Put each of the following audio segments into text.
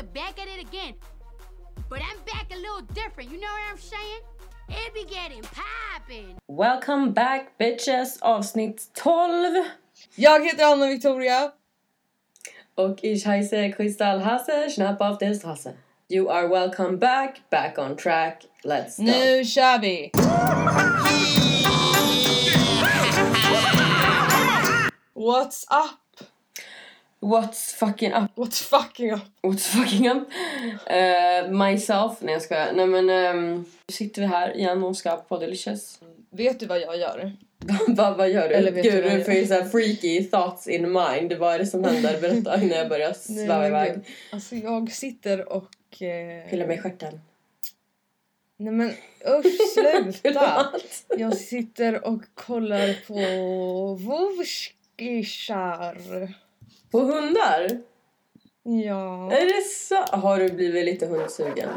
to back at it again. But I'm back a little different, you know what I'm saying? It be getting poppin'. Welcome back bitches avsnitt 12. Jag heter Anna Victoria. Och ich heiße Kristall Hasse, schnapp auf der Straße. You are welcome back, back on track, let's go. Nu kör vi! What's up? What's fucking up? What's fucking up? What's fucking up? Uh, myself, nej jag skojar. Nej men um, nu sitter vi här igen och ska på Delicious. Vet du vad jag gör? vad, vad gör du? Eller vet du Gud, vad du jag- får ju såhär freaky thoughts in mind. Vad är det som händer? Berätta innan jag börjar sväva iväg. gud. Alltså jag sitter och... Eh... Pilla mig i stjärten. Nej men usch sluta! Jag sitter och kollar på vovskisar. På hundar? Ja, Är det så? Har du blivit lite hundsugen?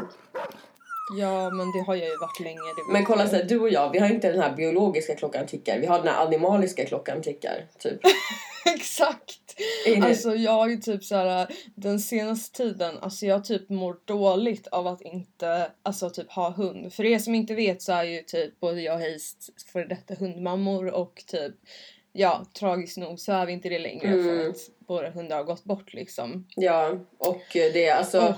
ja men det har jag ju varit länge. Men kolla så här, du och jag, vi har inte den här biologiska klockan tickar. Vi har den här animaliska klockan tickar. Typ. Exakt! Är Alltså jag är typ så här den senaste tiden, alltså jag typ mår dåligt av att inte alltså typ ha hund. För er som inte vet så är ju typ både jag och Heist för detta hundmammor och typ ja, tragiskt nog så är vi inte det längre Mm. för att våra hundar har gått bort liksom. Ja, och det är alltså...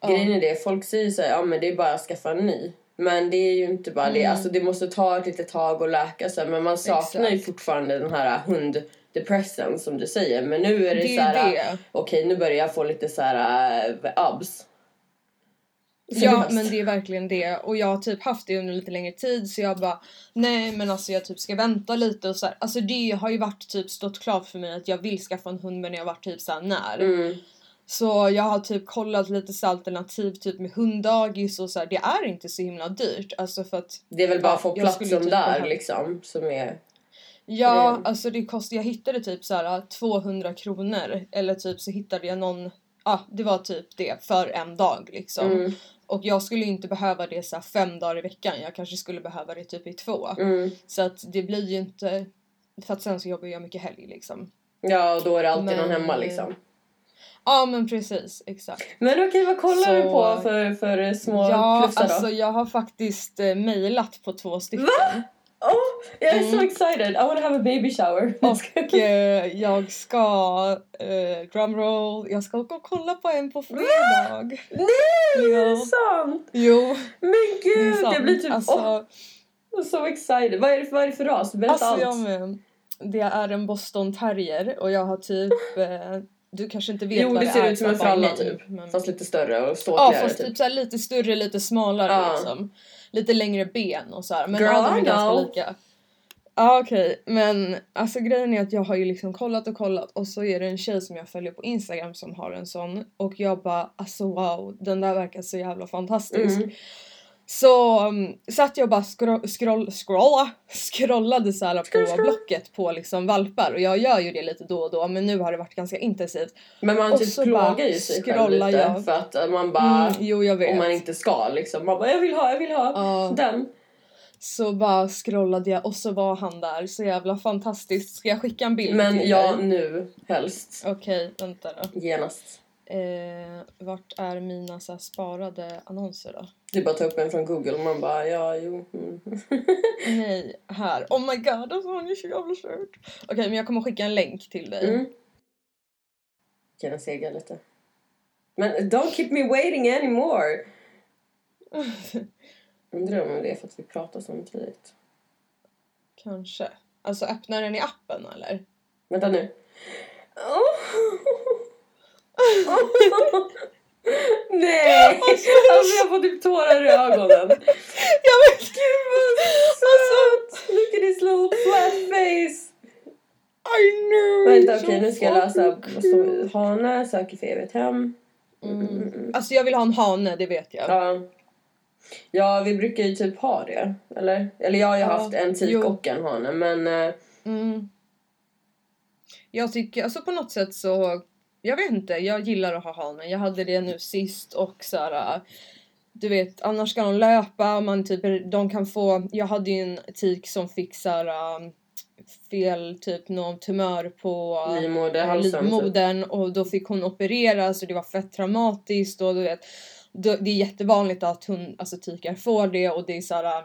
Och. Grejen är det, folk säger så här, ja men det är bara att skaffa en ny. Men det är ju inte bara det, Mm. alltså det måste ta ett litet tag att läka sig. Men man saknar ju Exakt. fortfarande den här hunddepressen som du säger. Men nu är det, Det så är här, ju det. okej nu börjar jag få lite så här abs. Ja men det är verkligen det och jag har typ haft det under lite längre tid så jag bara nej men alltså jag typ ska vänta lite och så här. Alltså det har ju varit typ stått klart för mig att jag vill skaffa en hund men jag har varit typ såhär när. Mm. Så jag har typ kollat lite så alternativ typ med hunddagis och så här. det är inte så himla dyrt alltså för att Det är väl bara Ja, få platsen typ där liksom som är... Ja, Mm. alltså det kostar, jag hittade typ så här 200 kronor eller typ så hittade jag någon, ja det var typ det för en dag liksom. Mm, Och jag skulle inte behöva det så fem dagar i veckan, jag kanske skulle behöva det typ i två. mm. Så att det blir ju inte, för att sen så jobbar jag mycket helg liksom. Ja och då är det alltid någon Men- hemma liksom. Ja men precis, exakt. Men okej vad kollar Så- du på för, för små ja, plufsar då? alltså jag har faktiskt eh, mejlat på två stycken. Oh, jag är så Mm. excited! I wanna have a baby shower. Och eh, jag ska, eh, drumroll, jag ska gå och kolla på en på fredag. Nej! Är Ja. det sant? Jo, Men det är gud! sant. Jag blir typ alltså, oh, so excited. Vad är, det, vad är det för ras? Berätta alltså allt. jag med. Det är en boston terrier och jag har typ, eh, du kanske inte vet jo vad det det ser är ut som en fralla typ. men- Fast lite större och Ja ståtligare fast typ. typ såhär lite större, lite smalare Ja. liksom. Lite längre ben och så här. Men Girl, alla är ganska lika. Ja okej men alltså grejen är att jag har ju liksom kollat och kollat och så är det en tjej som jag följer på Instagram som har en sån och jag bara alltså wow den där verkar så jävla fantastisk. Mm. Så um, satt jag och bara scroll, scroll, scrolla, scrollade så här på blocket på liksom valpar och jag gör ju det lite då och då men nu har det varit ganska intensivt. Men man Och typ plågar ju sig själv lite jag. för att eh, man bara... Mm, jo jag vet. om man inte ska liksom. Man bara jag vill ha, jag vill ha Ja. den. Så bara scrollade jag och så var han där, så jävla fantastiskt. Ska jag skicka en bild Men till ja, dig? nu helst. Okej, vänta då. Genast. Eh, vart är mina så här, sparade annonser då? Du bara tar upp en från google och man bara ja jo. Mm. Nej, här. Oh my god, alltså han är så jävla söt. Okej, men jag kommer skicka en länk till dig. Mm. Kan jag sega lite? Men don't keep me waiting anymore! Undrar om det är för att vi pratar samtidigt. Kanske. Alltså öppnar den i appen eller? Vänta nu. Nej! Alltså jag får typ tårar i ögonen. Jag vet Gud vad söt! Look at his little flat face! I know! Vänta okej nu ska jag läsa. Hane söker för evigt hem. Mm. Alltså jag vill ha en hane, det vet jag. Ja. Ja vi brukar ju typ ha det. Eller? Eller jag har ju Ja, haft en tik jo. och en hane men eh, Mm. Jag tycker, alltså på något sätt så, jag vet inte, jag gillar att ha hanen. Jag hade det nu sist och så här, äh, du vet, annars ska de löpa och man typ, de kan få, jag hade ju en tik som fick så här, äh, fel typ någon tumör på Livmoderhalsen, typ. livmodern och då fick hon opereras och det var fett traumatiskt och du vet det är jättevanligt att hon alltså tikar får det och det är såhär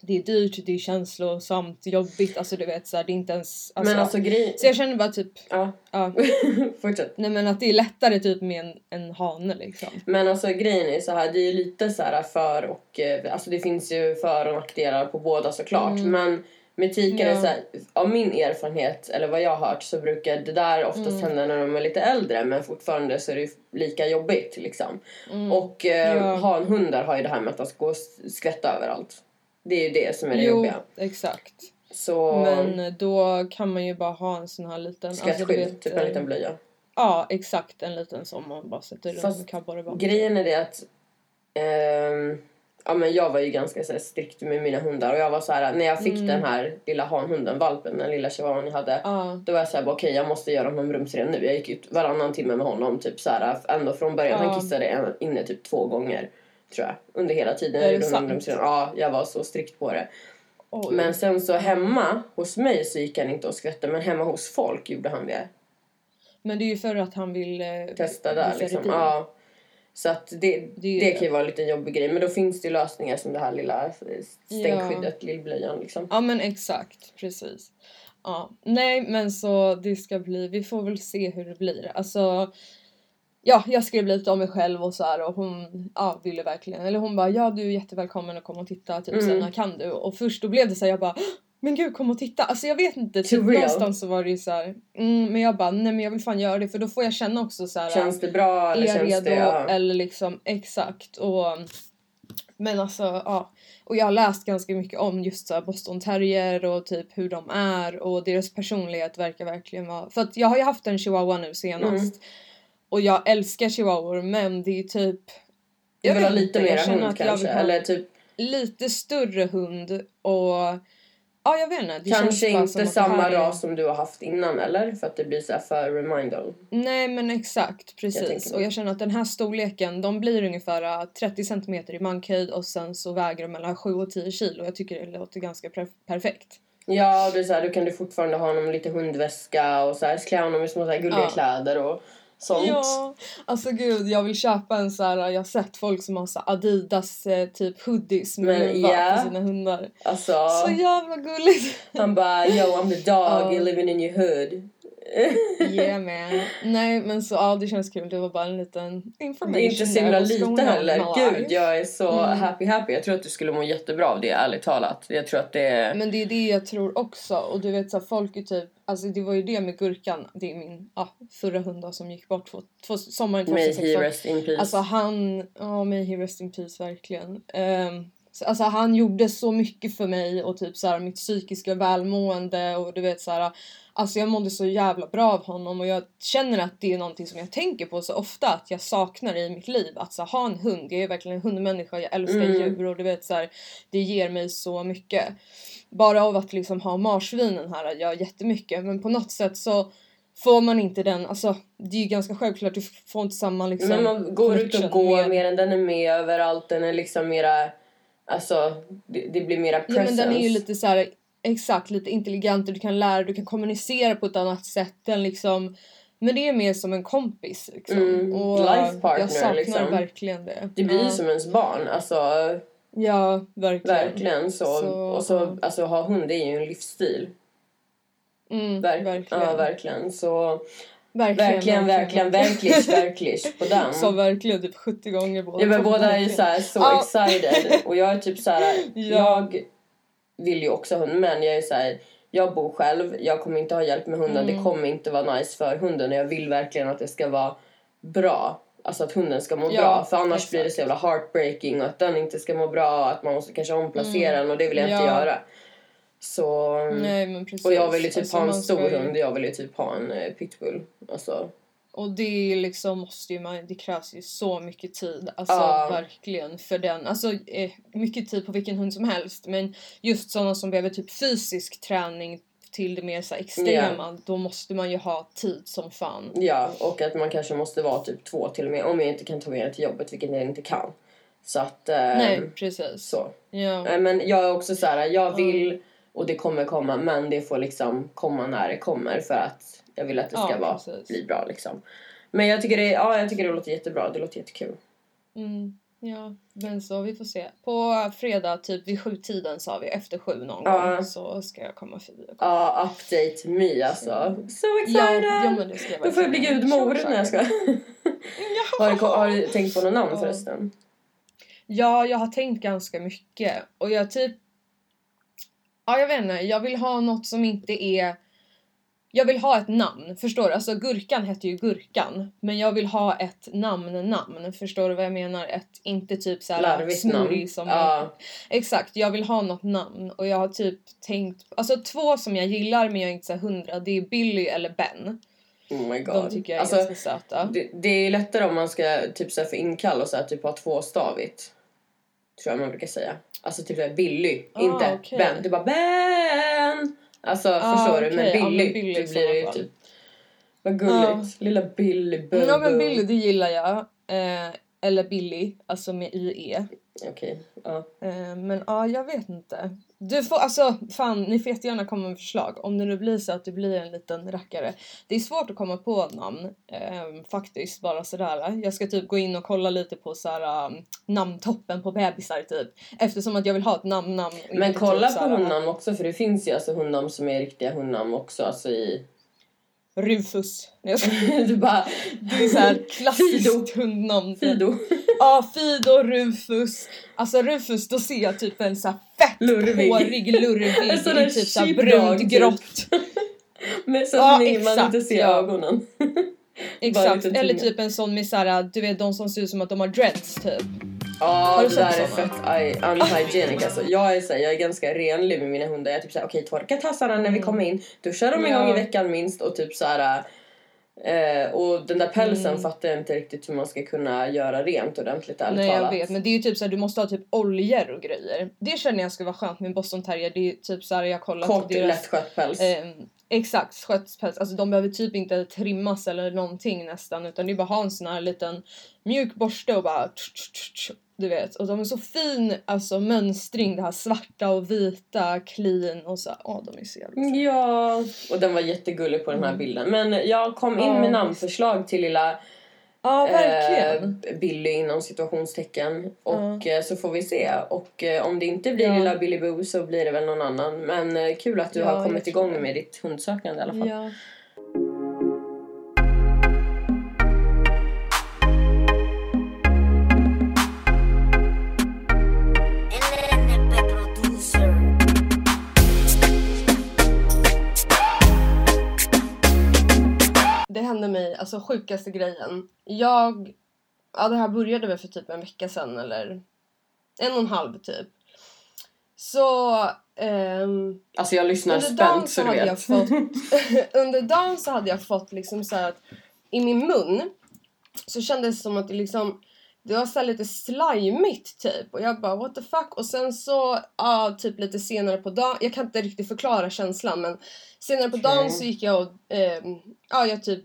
det är dyrt, det är känslosamt, jobbigt, alltså du vet såhär det är inte ens alltså, Men alltså grej... Så jag känner bara typ, Ja, ja, fortsätt. nej men att det är lättare typ med en, en hane liksom. Men alltså grejen är så här, det är lite så här för och, eh, alltså det finns ju för och nackdelar på båda såklart. Men med tikar är Ja. så här, av min erfarenhet, eller vad jag har hört, så brukar det där oftast hända när de är lite äldre men fortfarande så är det lika jobbigt liksom. Och eh, Ja. hanhundar har ju det här med att de ska gå och skvätta överallt. Det är ju det som är det Jo, jobbiga. exakt. Så Men då kan man ju bara ha en sån här liten... alltså, skvättskydd, vet, typ en eh, liten blöja. Ja, exakt. En liten som man bara sätter runt med kardborreband. Grejen är det att ehm, ja, men jag var ju ganska så här, strikt med mina hundar och jag var så här när jag fick Mm. den här lilla hanhunden, valpen, den lilla chihuahuan jag hade. Ja, Då var jag såhär, okej jag måste göra honom rumsren nu. Jag gick ut varannan timme med honom typ så här, ända från början. Ja. Han kissade inne typ två gånger. Tror jag. Under hela tiden. Är det honom sant? Ja, jag var så strikt på det. oj. Men sen så hemma hos mig så gick han inte och skvätte. Men hemma hos folk gjorde han det. Men det är ju för att han vill eh, Testa där liksom. Ja. Så att det, Det det, kan ju vara en liten jobbig grej. Men då finns det lösningar som det här lilla stänkskyddet, lillblöjan liksom. Ja men exakt, precis. Ja, nej men så det ska bli, vi får väl se hur det blir. Alltså, ja jag skrev lite om mig själv och så här och hon ja, ville verkligen, eller hon bara ja du är jättevälkommen att komma och titta typ Mm. sen när kan du? Och först då blev det så här, jag bara men gud kom och titta, alltså jag vet inte, typ någonstans så var det ju så här, mm, men jag bara nej men jag vill fan göra det för då får jag känna också så här. Känns det bra eller är känns redo det... Ja. eller liksom exakt och men alltså ja och jag har läst ganska mycket om just så Boston terrier och typ hur de är och deras personlighet verkar verkligen vara för att jag har ju haft en chihuahua nu senast Mm. Och jag älskar chihuahuor men det är typ Du vill ha lite jag mer hund att jag kanske? Eller typ lite större hund och ja jag vet inte det kanske inte samma här är- ras som du har haft innan eller? För att det blir så för reminder. Nej men exakt, precis. tänker och jag känner att den här storleken, de blir ungefär äh, 30 cm i mankhöjd och sen så väger de mellan 7 och 10 kilo. Jag tycker det låter ganska per- perfekt. Ja, det är så här, då kan du fortfarande ha honom lite hundväska och så här, klä honom i små så här gulliga Ja. kläder och sånt. Ja, alltså gud jag vill köpa en så här, jag har sett folk som har så Adidas eh, typ hoodies med Men, luva ja. på sina hundar. Alltså, Så jävla gulligt! han bara yo I'm the dog, Ja. you're living in your hood. Yeah man. Nej men så ja det känns kul, det var bara en liten information. Det är inte så himla lite heller. Gud, jag är så Mm. happy happy. Jag tror att du skulle må jättebra av det, ärligt talat. Jag tror att det. Men det är det jag tror också. Och du vet så här, folk är typ, alltså det var ju det med Gurkan, det är min ja, förra hund som gick bort två, två, sommaren May 2016. he rest in peace. Alltså han, ja may he rest in peace verkligen. Um, alltså han gjorde så mycket för mig och typ så här mitt psykiska välmående och du vet så här. Alltså jag mådde så jävla bra av honom och jag känner att det är någonting som jag tänker på så ofta att jag saknar i mitt liv. Att så ha en hund, jag är verkligen en hundmänniska, jag älskar Mm. djur och du vet så här, det ger mig så mycket. Bara av att liksom ha marsvinen här gör jättemycket men på något sätt så får man inte den, alltså det är ju ganska självklart, du får inte samma liksom Men man går ut och går med- mer än den är med överallt. Den är liksom mera... Alltså, det, det blir mera Ja presence. men den är ju lite så här, exakt, lite intelligent och du kan lära du kan kommunicera på ett annat sätt. Den liksom, men det är mer som en kompis liksom. Mm, och life partner, jag saknar liksom. verkligen det. Det blir ju ja. som ens barn. Alltså, Ja, verkligen. verkligen så. Så, och så, ja. alltså ha hund det är ju en livsstil. Mm, Verk, verkligen. Ja, verkligen. Så verkligen. verkligen, verkligen, verkligen, verkligen på den. Så verkligen typ 70 gånger båda. Ja men båda är så, här, så Ja. excited och jag är typ så här, Ja. jag vill ju också hund men jag är så här, jag bor själv, jag kommer inte ha hjälp med hunden, Mm. det kommer inte vara nice för hunden och jag vill verkligen att det ska vara bra. Alltså att hunden ska må Ja, bra för annars exakt. blir det så jävla heartbreaking och att den inte ska må bra och att man måste kanske omplacera den och det vill jag inte Mm. Ja. göra. Så... Nej men precis. Och jag vill ju typ Alltså, ha en stor ju- hund, jag vill ju typ ha en eh, pitbull. Alltså, Och det är liksom måste ju man, det krävs ju så mycket tid. Alltså Ja. verkligen för den. Alltså eh, mycket tid på vilken hund som helst. Men just sådana som behöver typ fysisk träning till det mer så extrema. Då måste man ju ha tid som fan. Ja, och att man kanske måste vara typ två till och med om jag inte kan ta med den till jobbet, vilket jag inte kan. Så att... Eh, Nej precis. Så. Ja. Nej, men jag är också så här, jag vill och det kommer komma men det får liksom komma när det kommer för att jag vill att det ska Ja, vara, precis. bli bra liksom. Men jag tycker, det, ja, jag tycker det låter jättebra, det låter jättekul. Mm, ja, men så vi får se. På fredag typ vid sjutiden sa vi, efter sju någon Ja. gång så ska jag komma förbi Ja, update me alltså. So Ja, excited! ja men det ska jag Då får jag bli gudmor. Nej jag ska. har, du, har du tänkt på något namn Ja. förresten? Ja, jag har tänkt ganska mycket och jag typ... Ja, jag vet inte. Jag vill ha något som inte är... Jag vill ha ett namn, förstår du? Alltså Gurkan heter ju Gurkan, men jag vill ha ett namn-namn. Förstår du vad jag menar? Ett, inte typ såhär namn. som... Ja. Exakt, jag vill ha något namn och jag har typ tänkt... Alltså två som jag gillar men jag är inte så här hundra, det är Billy eller Ben. Oh my god. De tycker jag är alltså, ganska söta. det, det är lättare om man ska typ så för inkall och så här, typ ha tvåstavigt. Tror jag man brukar säga. Alltså typ såhär Billy, Ah, inte okej. Ben. Du bara Ben! Alltså Ah, förstår du? okej. Men Ja, men Billy, Billy då blir det ju typ... Vad gulligt. Lilla Billy Bobo. Ja men Billy det gillar jag. Eh, eller Billy, alltså med IE. Okej, ja. Eh, men ja, jag vet inte. Du får, alltså fan, ni får jättegärna komma med förslag om det nu blir så att du blir en liten rackare. Det är svårt att komma på namn, eh, faktiskt, bara sådär. Jag ska typ gå in och kolla lite på såhär um, namntoppen på bebisar typ. Eftersom att jag vill ha ett namn-namn. och Men inte kolla typ på hundnamn också för det finns ju alltså hundnamn som är riktiga hundnamn också. Alltså i... Rufus. Du bara... Det är såhär klassiskt hundnamn. Fido. Ja, Fido, Rufus. Alltså Rufus, då ser jag typ en så här fett Lurvig. hårig lurvig där i typ så här brunt typ. grått. Men så Ja, att man exakt, inte ser ja. ögonen. Exakt, eller typ en sån med såhär, du vet de som ser ut som att de har dreads typ. Ja, du det där är fett unhygienic alltså. Jag är, så här, jag är ganska renlig med mina hundar. Jag är typ såhär, okej torka tassarna när vi kommer in. Duschar dem en Ja. gång i veckan minst och typ såhär. Eh, och den där pälsen Mm. fattar jag inte riktigt hur man ska kunna göra rent ordentligt ärligt Nej jag talat. vet men det är ju typ såhär, du måste ha typ oljor och grejer. Det känner jag skulle vara skönt med boston terrier. Det är typ såhär, jag kollat Kort deras lättskött päls. Eh, exakt, skötspäls. Alltså de behöver typ inte trimmas eller någonting nästan utan det är bara att ha en sån här liten mjuk borste och bara tsch, tsch, tsch, tsch, du vet. Och de är så fin alltså mönstring, det här svarta och vita, clean och så. Åh de är så jävla fina. Ja, och den var jättegullig på den här bilden. Men jag kom in Mm. Ja, med namnförslag till lilla Ja verkligen. eh, Billy inom situationstecken. Och eh, så får vi se. Och eh, om det inte blir Ja. lilla Billy Boo så blir det väl någon annan. Men eh, kul att du Ja, har kommit igång med ditt hundsökande i alla fall. Mig, alltså sjukaste grejen. Jag, ja det här började väl för typ en vecka sedan eller en och en halv typ. Så ehm, Alltså jag lyssnar dagen spänt så du hade jag vet. fått, under dagen så hade jag fått liksom så här att i min mun så kändes det som att det liksom det var så lite slimigt typ och jag bara what the fuck och sen så ja typ lite senare på dagen, jag kan inte riktigt förklara känslan men senare på dagen Okej. så gick jag och ehm, ja jag typ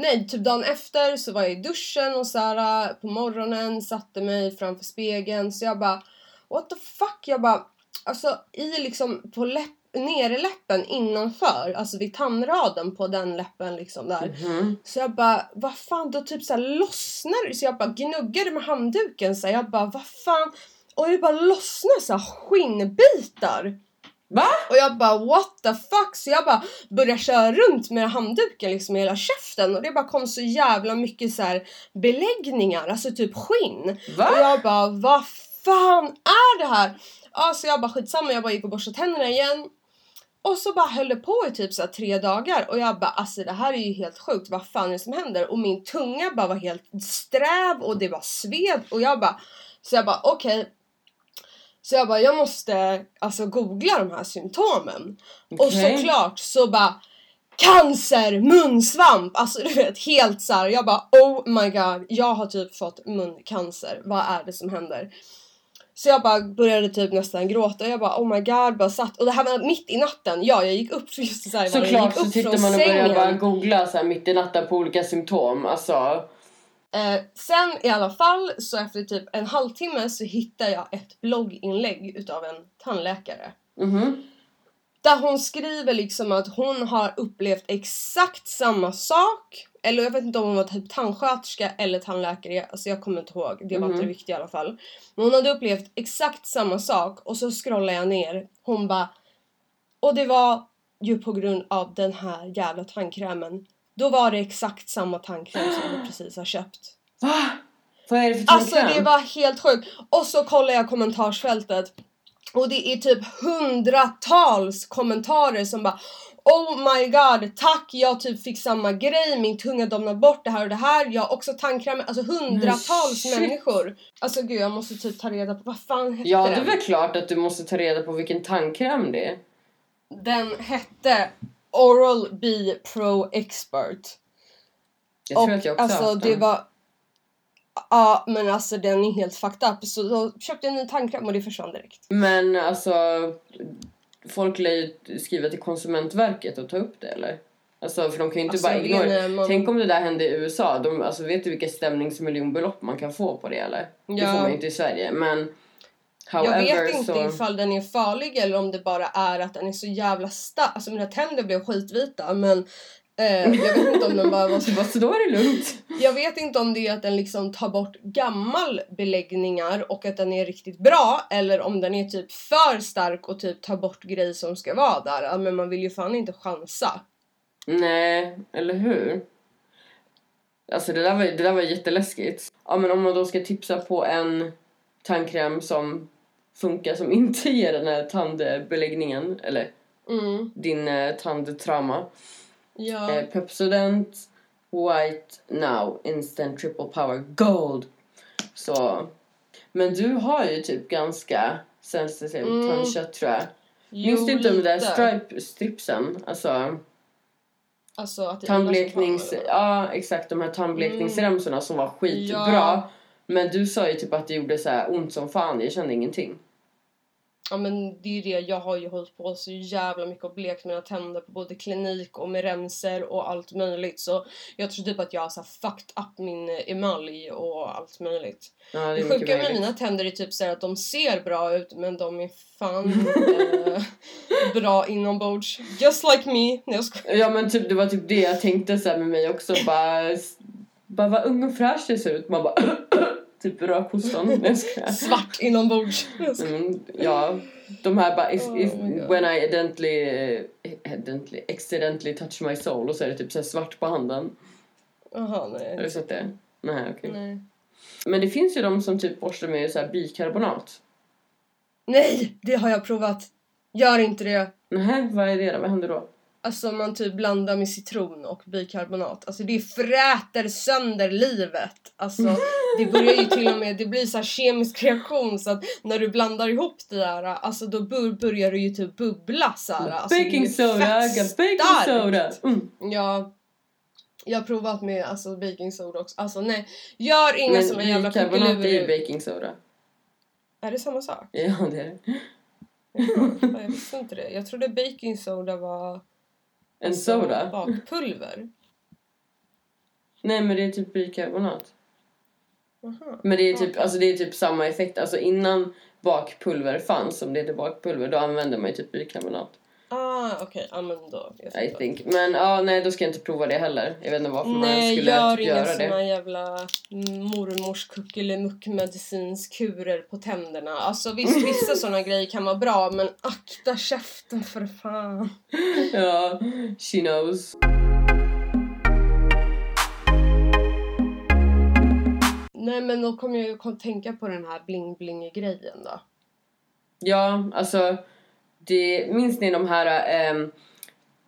Nej, typ dagen efter så var jag i duschen och här, äh, på morgonen satte mig framför spegeln så jag bara what the fuck jag bara alltså i liksom på läpp, nere läppen innanför, alltså vid tandraden på den läppen liksom där. Mhm. Så jag bara, vad fan, då typ så här lossnar det. Så jag bara gnuggade med handduken så här, jag bara, vad fan. Och det bara lossnar så här skinnbitar. Va? Och jag bara what the fuck så jag bara började köra runt med handduken liksom i hela käften och det bara kom så jävla mycket så här beläggningar, alltså typ skinn. Va? Och jag bara vad fan är det här? Ja så jag bara skitsamma jag bara gick och borstade tänderna igen. Och så bara höll det på i typ så tre dagar och jag bara alltså det här är ju helt sjukt, vad fan är det som händer? Och min tunga bara var helt sträv och det var sved och jag bara så jag bara okej så jag bara jag måste alltså googla de här symptomen. Och Okej. såklart så bara cancer, munsvamp, alltså du vet helt så här. jag bara oh my god jag har typ fått muncancer, vad är det som händer? Så jag bara började typ nästan gråta och jag bara oh my god bara satt och det här var mitt i natten, ja jag gick upp för just så här, Såklart så sitter man och börjar bara googla så här mitt i natten på olika symptom. Alltså. Eh, sen i alla fall så efter typ en halvtimme så hittade jag ett blogginlägg utav en tandläkare. Mhm. Där hon skriver liksom att hon har upplevt exakt samma sak. Eller jag vet inte om hon var typ tandsköterska eller tandläkare. Alltså jag kommer inte ihåg. Det var inte det viktiga i alla fall. Men hon hade upplevt exakt samma sak och så scrollar jag ner. Hon bara och det var ju på grund av den här jävla tandkrämen. Då var det exakt samma tandkräm som jag precis har köpt. Va? Vad är det för Alltså tandkräm? det var helt sjukt. Och så kollar jag kommentarsfältet och det är typ hundratals kommentarer som bara Oh my god, tack jag typ fick samma grej, min tunga domnar bort det här och det här, jag har också tandkräm, alltså hundratals shit. människor. Alltså gud jag måste typ ta reda på, vad fan hette Ja, det är väl klart att du måste ta reda på vilken tandkräm det är. Den hette Oral B Pro Expert. Jag tror och att jag också alltså haft det den. var... Ja men alltså den är helt fucked up. Så då köpte jag en ny tandkräm och det försvann direkt. Men alltså, folk lär ju skriva till Konsumentverket och ta upp det eller? Alltså för de kan ju inte Alltså, bara ignorera. man- Tänk om det där hände i USA. De, alltså, vet du vilka stämningsmiljonbelopp man kan få på det eller? Det Ja. får man ju inte i Sverige. Men however jag vet inte så... ifall den är farlig eller om det bara är att den är så jävla stark. Alltså mina tänder blev skitvita men eh, jag vet inte om den bara var så så då är det lugnt. Jag vet inte om det är att den liksom tar bort gammal beläggningar och att den är riktigt bra eller om den är typ för stark och typ tar bort grejer som ska vara där. Men man vill ju fan inte chansa. Nej, eller hur? Alltså det där var, det där var jätteläskigt. Ja men om man då ska tipsa på en tandkräm som funkar som inte ger den här tandbeläggningen eller Mm. din eh, tandtrauma. Ja. Eh, Pepsodent White Now Instant Triple Power Gold. Så. Men du har ju typ ganska sensitiv Mm. tandkött tror jag. Minns du inte de där lite. stripe stripsen? Alltså Alltså tandbleknings... Ja exakt de här tandblekningsremsorna som var skitbra. Ja. Men du sa ju typ att det gjorde så här ont som fan. Jag kände ingenting. Ja men det är ju det, jag har ju hållit på så jävla mycket och blekt mina tänder på både klinik och med remser och allt möjligt så jag tror typ att jag har så fucked up min eh, emalj och allt möjligt. Ja, det Det sjuka med mina tänder är typ så att de ser bra ut men de är fan inte bra inombords. Just like me. Nej jag skojar. Ja men typ det var typ det jag tänkte så med mig också. Bara, bara vad ung och fräsch det ser ut. Man bara typ skojar. Svart inombords. Mm, ja, de här bara if, Oh if, God. when I accidentally, eh, accidentally, accidentally touch my soul och så är det typ så svart på handen. Jaha nej. Har du sett det? Nej okej. Nej. Men det finns ju de som typ borstar med så här bikarbonat. Nej! Det har jag provat. Gör inte det. Nej, vad är det då? Vad händer då? Alltså man typ blandar med citron och bikarbonat. Alltså det fräter sönder livet. Alltså det börjar ju till och med, det blir så här kemisk reaktion så att när du blandar ihop det där, alltså då bör, börjar det ju typ bubbla så här. Alltså, baking soda, baking soda! Mm. Ja. Jag har provat med alltså baking soda också. Alltså nej, gör inga Men såna jävla bikarbonat är ju kuckelurer. baking soda. Är det samma sak? Ja, det är det. Jag visste inte det. Jag trodde baking soda var En alltså, soda? bakpulver. Nej, men det är typ bikarbonat. Jaha. Men det är typ, alltså det är typ samma effekt. Alltså innan bakpulver fanns, som det heter bakpulver, då använde man ju typ bikarbonat. Ah, okej. Ja, men då. I think. Men ja, nej då ska jag inte prova det heller. Jag vet inte varför man Nej, skulle gör typ inga göra såna det. jävla mormors kuckelimuck-medicinskurer på tänderna. Alltså visst, vissa såna grejer kan vara bra, men akta käften för fan. Ja, she knows. Nej, men då kommer jag ju tänka på den här bling-bling-grejen då. Ja, alltså det, minns ni de här ehm,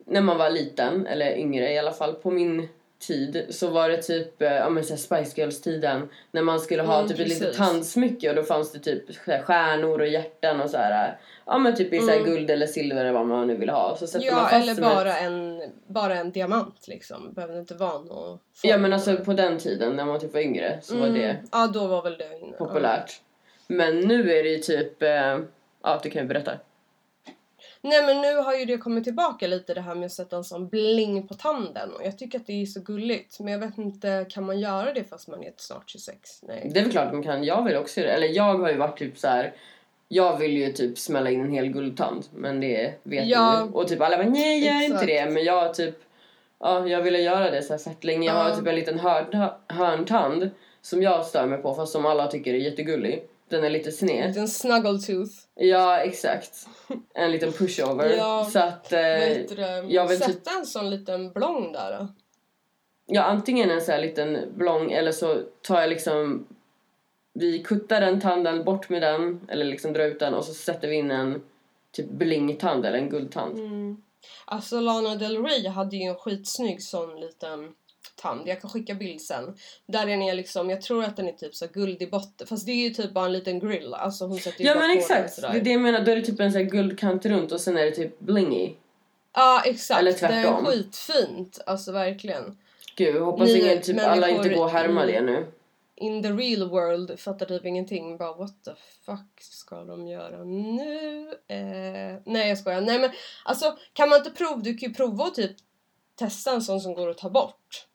när man var liten, eller yngre i alla fall, på min tid så var det typ eh, ja, men, så Spice Girls-tiden när man skulle ha Mm, typ ett litet tandsmycke och då fanns det typ stjärnor och hjärtan och så här eh, ja men typ i så Mm. guld eller silver eller vad man nu vill ha. Så sätter man Ja, fast eller som ett- bara en, bara en diamant liksom. Behöver inte vara någon Ja men alltså på den tiden när man typ var yngre så var Mm, det Ja, då var väl det populärt. Men nu är det ju typ, eh, ja du kan ju berätta. Nej men nu har ju det kommit tillbaka lite det här med att sätta en sån bling på tanden och jag tycker att det är så gulligt men jag vet inte, kan man göra det fast man är snart 26? Nej. Det är väl klart att man kan, jag vill också göra det. Eller jag har ju varit typ så här. Jag vill ju typ smälla in en hel guldtand, men det vet Ja. du. Och typ alla bara nej gör inte Exakt. det. Men jag typ, ja jag ville göra det så här fett länge. Jag har typ en liten hörn, hörntand som jag stör mig på fast som alla tycker är jättegullig. Den är lite En sned. liten snuggletooth. Ja exakt. En liten pushover. Ja, Så att, eh, jag vill typ- sätta en sån liten blong där då. ja antingen en så här liten blång eller så tar jag liksom vi kuttar den tanden bort med den eller liksom drar ut den och så sätter vi in en typ blingtand eller en guldtand. Mm. Alltså Lana Del Rey hade ju en skitsnygg sån liten tand. Jag kan skicka bild sen. Där den är liksom, jag tror att den är typ så guld i botten. Fast det är ju typ bara en liten grill. Alltså hon sätter ju Ja bara men på exakt, det är det jag menar. Då är det typ en sån guldkant runt och sen är det typ blingy. Ja exakt. Eller Det är tvärtom. skitfint. Alltså verkligen. Gud, jag hoppas Ni ingen, typ alla inte går och härmar det nu. In the real world fattar typ ingenting. Bara what the fuck ska de göra nu? Eh, nej jag skojar. Nej men alltså kan man inte prova, du kan ju prova typ testa en sån som går att ta bort.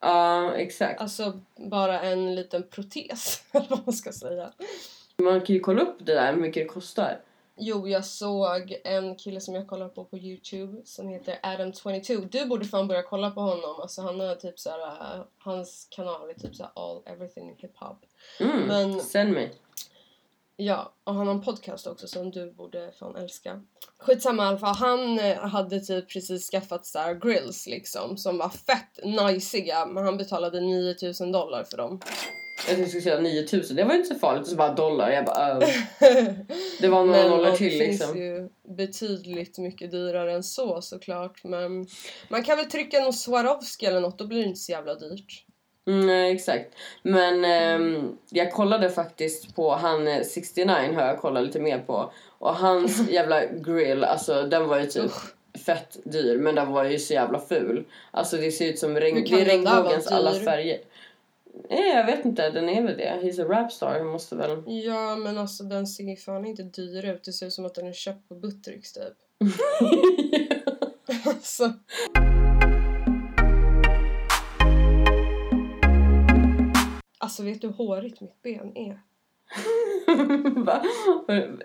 Ja, exakt. Alltså bara en liten protes, vad man ska säga. Man kan ju kolla upp det där, hur mycket det kostar. Jo, jag såg en kille som jag kollar på på Youtube som heter Adam22. Du borde fan börja kolla på honom. Alltså han är typ såhär, äh, hans kanal är typ såhär all everything hiphop. Mm, Men- sänd mig. Ja, och han har en podcast också som du borde fan älska. Skitsamma i alla fall, han eh, hade typ precis skaffat här grills liksom som var fett najsiga men han betalade 9000 dollar för dem. Jag tänkte skulle säga 9000, det var inte så farligt. Och så bara dollar, jag bara oh. Det var några Men nollor det till finns liksom. ju betydligt mycket dyrare än så såklart. Men man kan väl trycka någon Swarovski eller något, då blir det inte så jävla dyrt. Mm, nej, exakt. Men ehm, jag kollade faktiskt på han eh, 69 har jag kollat lite mer på. Och hans jävla grill, alltså den var ju typ fett dyr men den var ju så jävla ful. Alltså det ser ut som regn, det är regnbågens alla färger. Nej jag vet inte, den är väl det. He's a rapstar, han måste väl... Ja men alltså den ser ju fan inte dyr ut, det ser ut som att den är köpt på Buttericks typ. alltså. Alltså vet du hur hårigt mitt ben är? Va?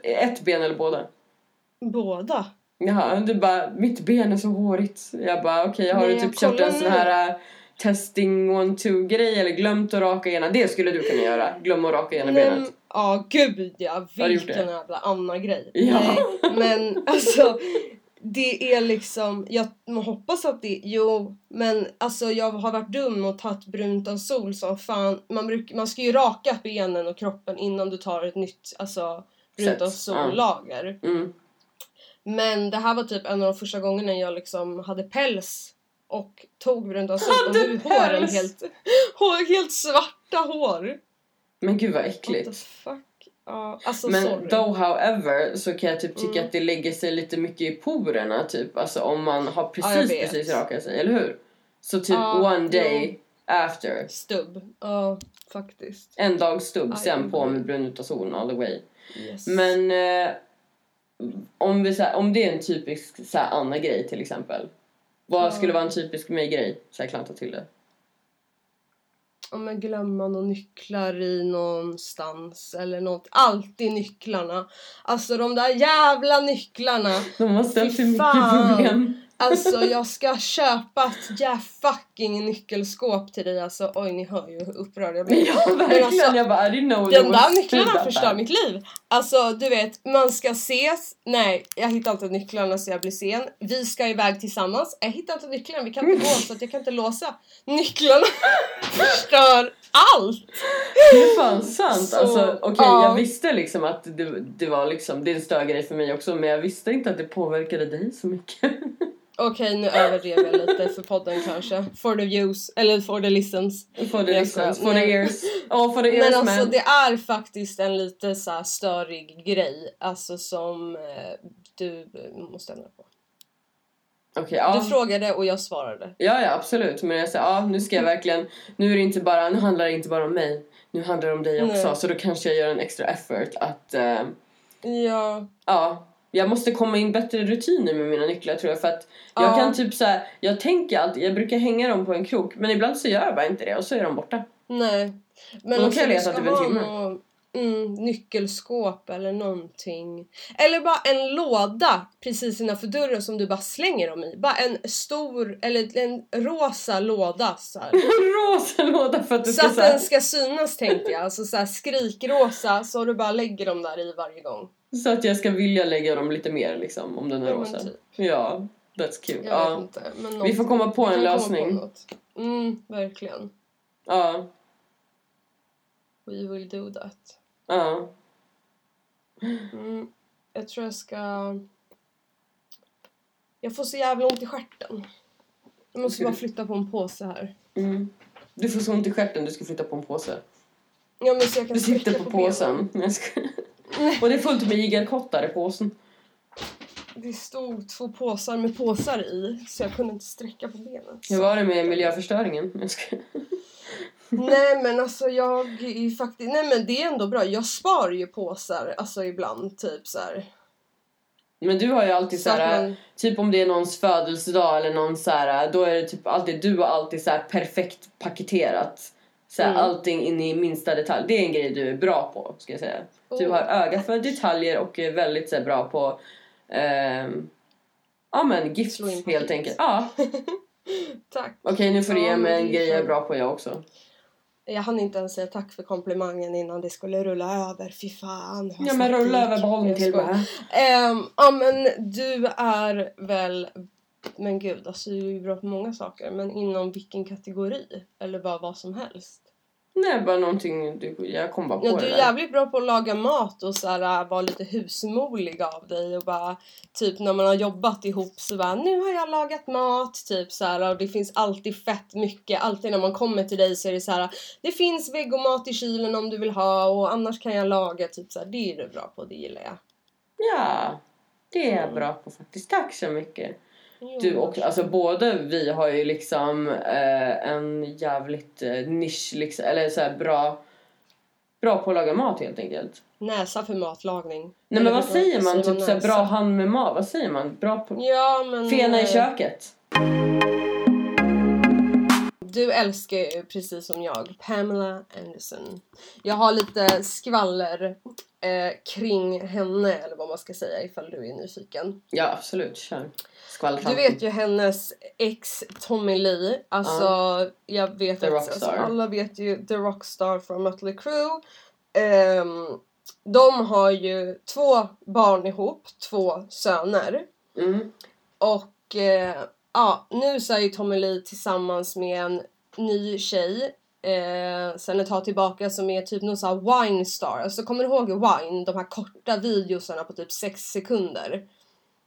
Ett ben eller båda? Båda. Jaha, du bara, mitt ben är så hårigt. Jag bara, okej, har Nej, du jag typ köpt en sån här äh, testing one two grej eller glömt att raka ena? Det skulle du kunna göra. Glömma att raka ena Nej, benet. Ja gud ja, Har du vilken jävla Anna-grej. Ja. Nej, men alltså det är liksom, jag hoppas att det, jo men alltså jag har varit dum och tagit brunt av sol som fan. Man, bruk, man ska ju raka benen och kroppen innan du tar ett nytt alltså brunt av ja. sol-lager. Mm. Men det här var typ en av de första gångerna jag liksom hade päls och tog brunt av sol och nu håren helt, hår, helt svarta hår. Men gud vad What the äckligt. fuck? Ja, alltså Men sorry. though however så kan jag typ tycka Mm. att det lägger sig lite mycket i porerna typ. Alltså om man har precis vet. precis rakat sig, eller hur? Så typ Ja, one day after. Stubb. Ja, faktiskt. En dag stubb, sen på med brun utav solen all the way. Yes. Men eh, om, vi, så här, om det är en typisk så här, Anna-grej till exempel. Vad Ja. skulle vara en typisk mig-grej? Så jag klanta till det. Om jag glömmer några nycklar i någonstans eller något. Alltid nycklarna. Alltså de där jävla nycklarna. De har ställt till mycket problem. Alltså jag ska köpa ett fucking nyckelskåp till dig. Alltså oj ni hör ju hur upprörd jag blir. Ja, verkligen. alltså, jag bara, I didn't know there De was där nycklarna that förstör bad. mitt liv. Alltså du vet, man ska ses. Nej, jag hittar inte nycklarna så jag blir sen. Vi ska iväg tillsammans. Jag hittar inte nycklarna, vi kan inte gå så att jag kan inte låsa. Nycklarna förstör allt! Det är fan sant. Så, alltså, okej, ja. jag visste liksom att det, det var liksom, det är en störgrej för mig också men jag visste inte att det påverkade dig så mycket. Okej, nu överdrev jag lite för podden kanske. For the views, eller for the listens. for the listens, for the ears. Oh, for the ears Men alltså man. det är faktiskt en lite så störig grej. Alltså som eh, du måste ändra på. Okej, ja. Du frågade och jag svarade. Ja, ja absolut. Men jag säger, ja nu ska jag verkligen, nu är det inte bara, nu handlar det inte bara om mig. Nu handlar det om dig också. Nej. Så då kanske jag gör en extra effort att, eh, Ja, ja. Jag måste komma in bättre rutiner med mina nycklar tror jag för att jag Ja. kan typ så här, jag tänker alltid, jag brukar hänga dem på en krok men ibland så gör jag bara inte det och så är de borta. nej. Men Och då kan jag leta typ en timme. nå- mm, nyckelskåp eller någonting. Eller bara en låda precis innanför dörren som du bara slänger dem i. Bara en stor, eller en rosa låda så här. Rosa låda för att du Så ska att så den ska synas tänkte jag. Alltså så här skrikrosa så du bara lägger dem där i varje gång. så att jag ska vilja lägga dem lite mer liksom om den är Ja, rosa. typ. Ja, that's cute. Jag Ja. inte. Vi får komma på en lösning. något. mm, verkligen. Ja. We will do that. Ja. Mm, jag tror jag ska... Jag får så jävla ont i stjärten. Jag måste bara flytta på en påse här. Mm. Du får så ont i stjärten, du ska flytta på en påse. Ja, men så jag kan Du sitter på benen. påsen. Ska... Och det är fullt med igelkottar i påsen. Det stod två påsar med påsar i så jag kunde inte sträcka på benen. Hur var det med miljöförstöringen? Jag ska... Nej men alltså jag är faktiskt, nej men det är ändå bra. Jag sparar ju påsar alltså ibland typ så här. Men du har ju alltid Så såhär, man- typ om det är någons födelsedag eller någon såhär, då är det typ alltid, du har alltid såhär perfekt paketerat. Såhär, Mm. Allting in i minsta detalj. Det är en grej du är bra på, ska jag säga. Du Oh. har öga för detaljer och är väldigt såhär, bra på ehm, Ja men gift Slå in helt enkelt. Ja, Tack. okej nu får du ge mig en grej jag är bra på jag också. Jag hann inte ens säga tack för komplimangen innan det skulle rulla över. Fy fan. Ja men rulla över bollen till mig. Ja men du är väl, men gud alltså du är ju bra på många saker. Men inom vilken kategori? Eller bara vad som helst? Nej bara någonting, du, jag kom bara på Ja, du är där. jävligt bra på att laga mat och så här, vara lite husmorlig av dig och bara typ när man har jobbat ihop så bara nu har jag lagat mat typ så här och det finns alltid fett mycket alltid när man kommer till dig så är det så här det finns vegomat i kylen om du vill ha och annars kan jag laga typ så här det är du bra på det gillar jag. Ja, det är jag Mm. bra på faktiskt. Tack så mycket. Du och alltså både vi har ju liksom eh, en jävligt eh, nisch liksom, eller så bra bra på att laga mat helt enkelt. Näsa för matlagning. Nej men vad säger man? Typ så bra hand med mat. Vad säger man? Bra på Ja men... fena i eh, köket. Du älskar ju precis som jag Pamela Anderson. Jag har lite skvaller eh, kring henne eller vad man ska säga ifall du är nyfiken. Ja absolut, kör. Du Skvallrtanten. vet ju hennes ex Tommy Lee. Alltså jag vet The att alltså, alla vet ju The Rockstar från Mötley Crüe. Ehm, de har ju två barn ihop, två söner. Mm. Och eh, ja, nu så är ju Tommy Lee tillsammans med en ny tjej eh, sen ett tag tillbaka som är typ någon sån här wine star. Alltså kommer du ihåg Wine? De här korta videosarna på typ 6 sekunder.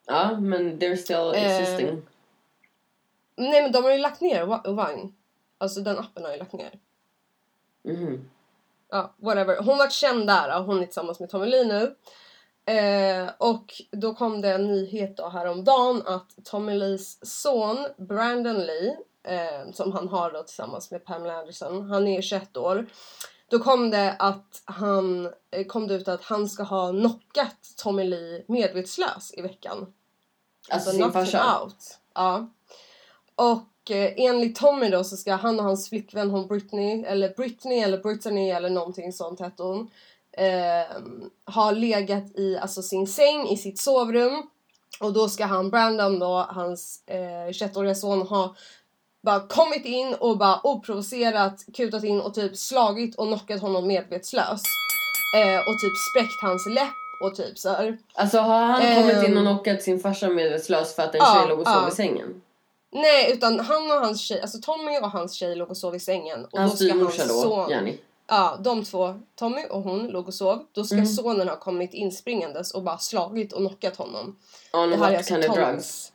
Ja men they're still Eh, existing. Nej men de har ju lagt ner Wine. Alltså den appen har ju lagt ner. Mhm. Ja, whatever. Hon var känd där och hon är tillsammans med Tommy Lee nu. Eh, och då kom det en nyhet då häromdagen att Tommy Lees son Brandon Lee, eh, som han har då tillsammans med Pamela Anderson, han är 21 år. Då kom det att han, eh, kom det ut att han ska ha knockat Tommy Lee medvetslös i veckan. Alltså sin knocked him. Out. Ja. Och eh, enligt Tommy då så ska han och hans flickvän hon Britney, eller Britney eller Brittany eller någonting sånt hette hon. Eh, ha legat i alltså, sin säng i sitt sovrum. Och då ska han, Brandon då, hans eh, 21-åriga son ha bara kommit in och bara oprovocerat kutat in och typ slagit och knockat honom medvetslös. Eh, och typ spräckt hans läpp och typ så här. Alltså har han kommit in och Ehm. knockat sin farsa medvetslös för att en Ja, tjej låg och sov ja. i sängen? Nej, utan han och hans tjej, alltså Tommy och hans tjej låg och sov i sängen. Och Hans då ska hans då, son, Jenny. Ja, de två, Tommy och hon låg och sov. Då ska Mm. sonen ha kommit inspringandes och bara slagit och knockat honom. On Det här är alltså kind of Tommys. drugs?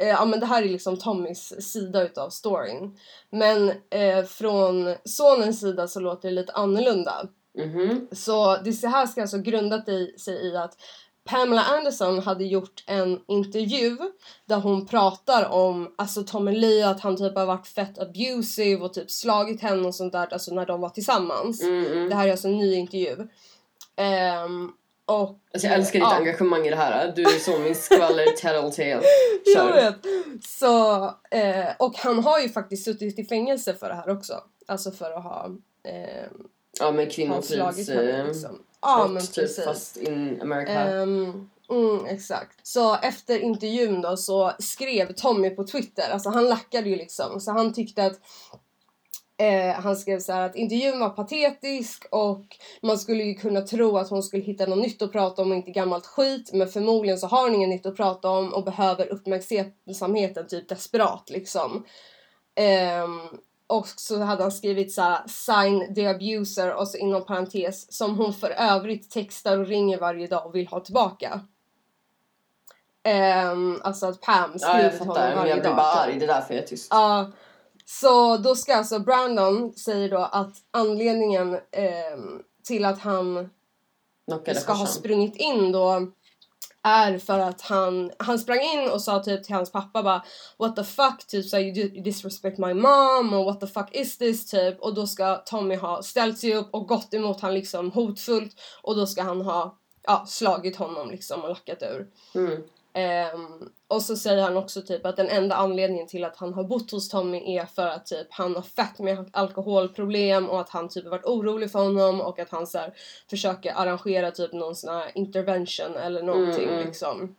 Eh, ja men det här är liksom Tommys sida utav storyn. Men eh, från sonens sida så låter det lite annorlunda. Mhm. Så det här ska alltså grundat i, sig i att Pamela Anderson hade gjort en intervju där hon pratar om alltså Tommy Lee att han typ har varit fett abusive och typ slagit henne och sånt där alltså när de var tillsammans. Mm, mm. Det här är alltså en ny intervju. Ehm, och Alltså jag älskar ditt ja. engagemang i det här. Du är så min skvaller tattletale. Jag vet. Så, eh, och han har ju faktiskt suttit i fängelse för det här också. Alltså för att ha... Eh, Ja men kvinnofrids... eh, henne liksom. Ja men typ, precis. Fast in America. Ehm, mm, exakt. Så efter intervjun då så skrev Tommy på Twitter, alltså han lackade ju liksom, så han tyckte att eh, han skrev så här att intervjun var patetisk och man skulle ju kunna tro att hon skulle hitta något nytt att prata om och inte gammalt skit men förmodligen så har hon inget nytt att prata om och behöver uppmärksamheten typ desperat liksom. Ehm, och så hade han skrivit så här, sign the abuser och så inom parentes som hon för övrigt textar och ringer varje dag och vill ha tillbaka. Ehm, alltså att Pam ja skriver jag till honom varje jag blir dag. bara typ. arg. Det är därför jag är tyst. Ja, så då ska alltså Brandon säger då att anledningen ehm, till att han Knockade ska ha sprungit in då är för att han, han sprang in och sa typ till hans pappa bara What the fuck, typ så you disrespect my mom och what the fuck is this typ och då ska Tommy ha ställt sig upp och gått emot han liksom hotfullt och då ska han ha ja, slagit honom liksom och lackat ur. Mm. Ehm, och så säger han också typ att den enda anledningen till att han har bott hos Tommy är för att typ han har fett med alkoholproblem och att han typ varit orolig för honom och att han så här, försöker arrangera typ någon sån här intervention eller någonting Mm, liksom.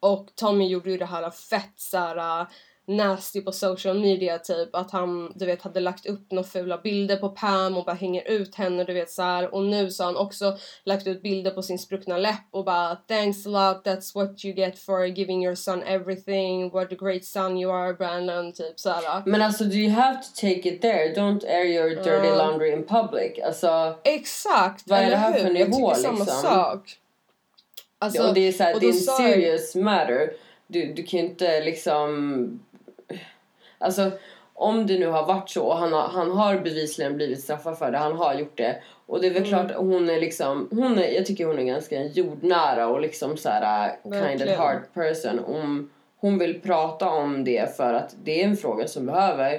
Och Tommy gjorde ju det här fett så här nasty på social media typ att han du vet hade lagt upp några fula bilder på Pam och bara hänger ut henne du vet så här och nu så har han också lagt ut bilder på sin spruckna läpp och bara thanks a lot that's what you get for giving your son everything what a great son you are Brandon typ så här. Men alltså do you have to take it there? Don't air your dirty Ja. laundry in public. Alltså, Exakt! Vad är det här hur? för Jag nivå, tycker samma liksom? sak. Alltså, och det är så här, och det är en sa jag- serious matter. Du, du kan ju inte liksom... Alltså, om det nu har varit så och han har, han har bevisligen blivit straffad för det, han har gjort det. Och det är väl Mm. klart, hon är liksom, hon är, jag tycker hon är ganska jordnära och liksom så här uh, kind of heart person. Om hon vill prata om det för att det är en fråga som behöver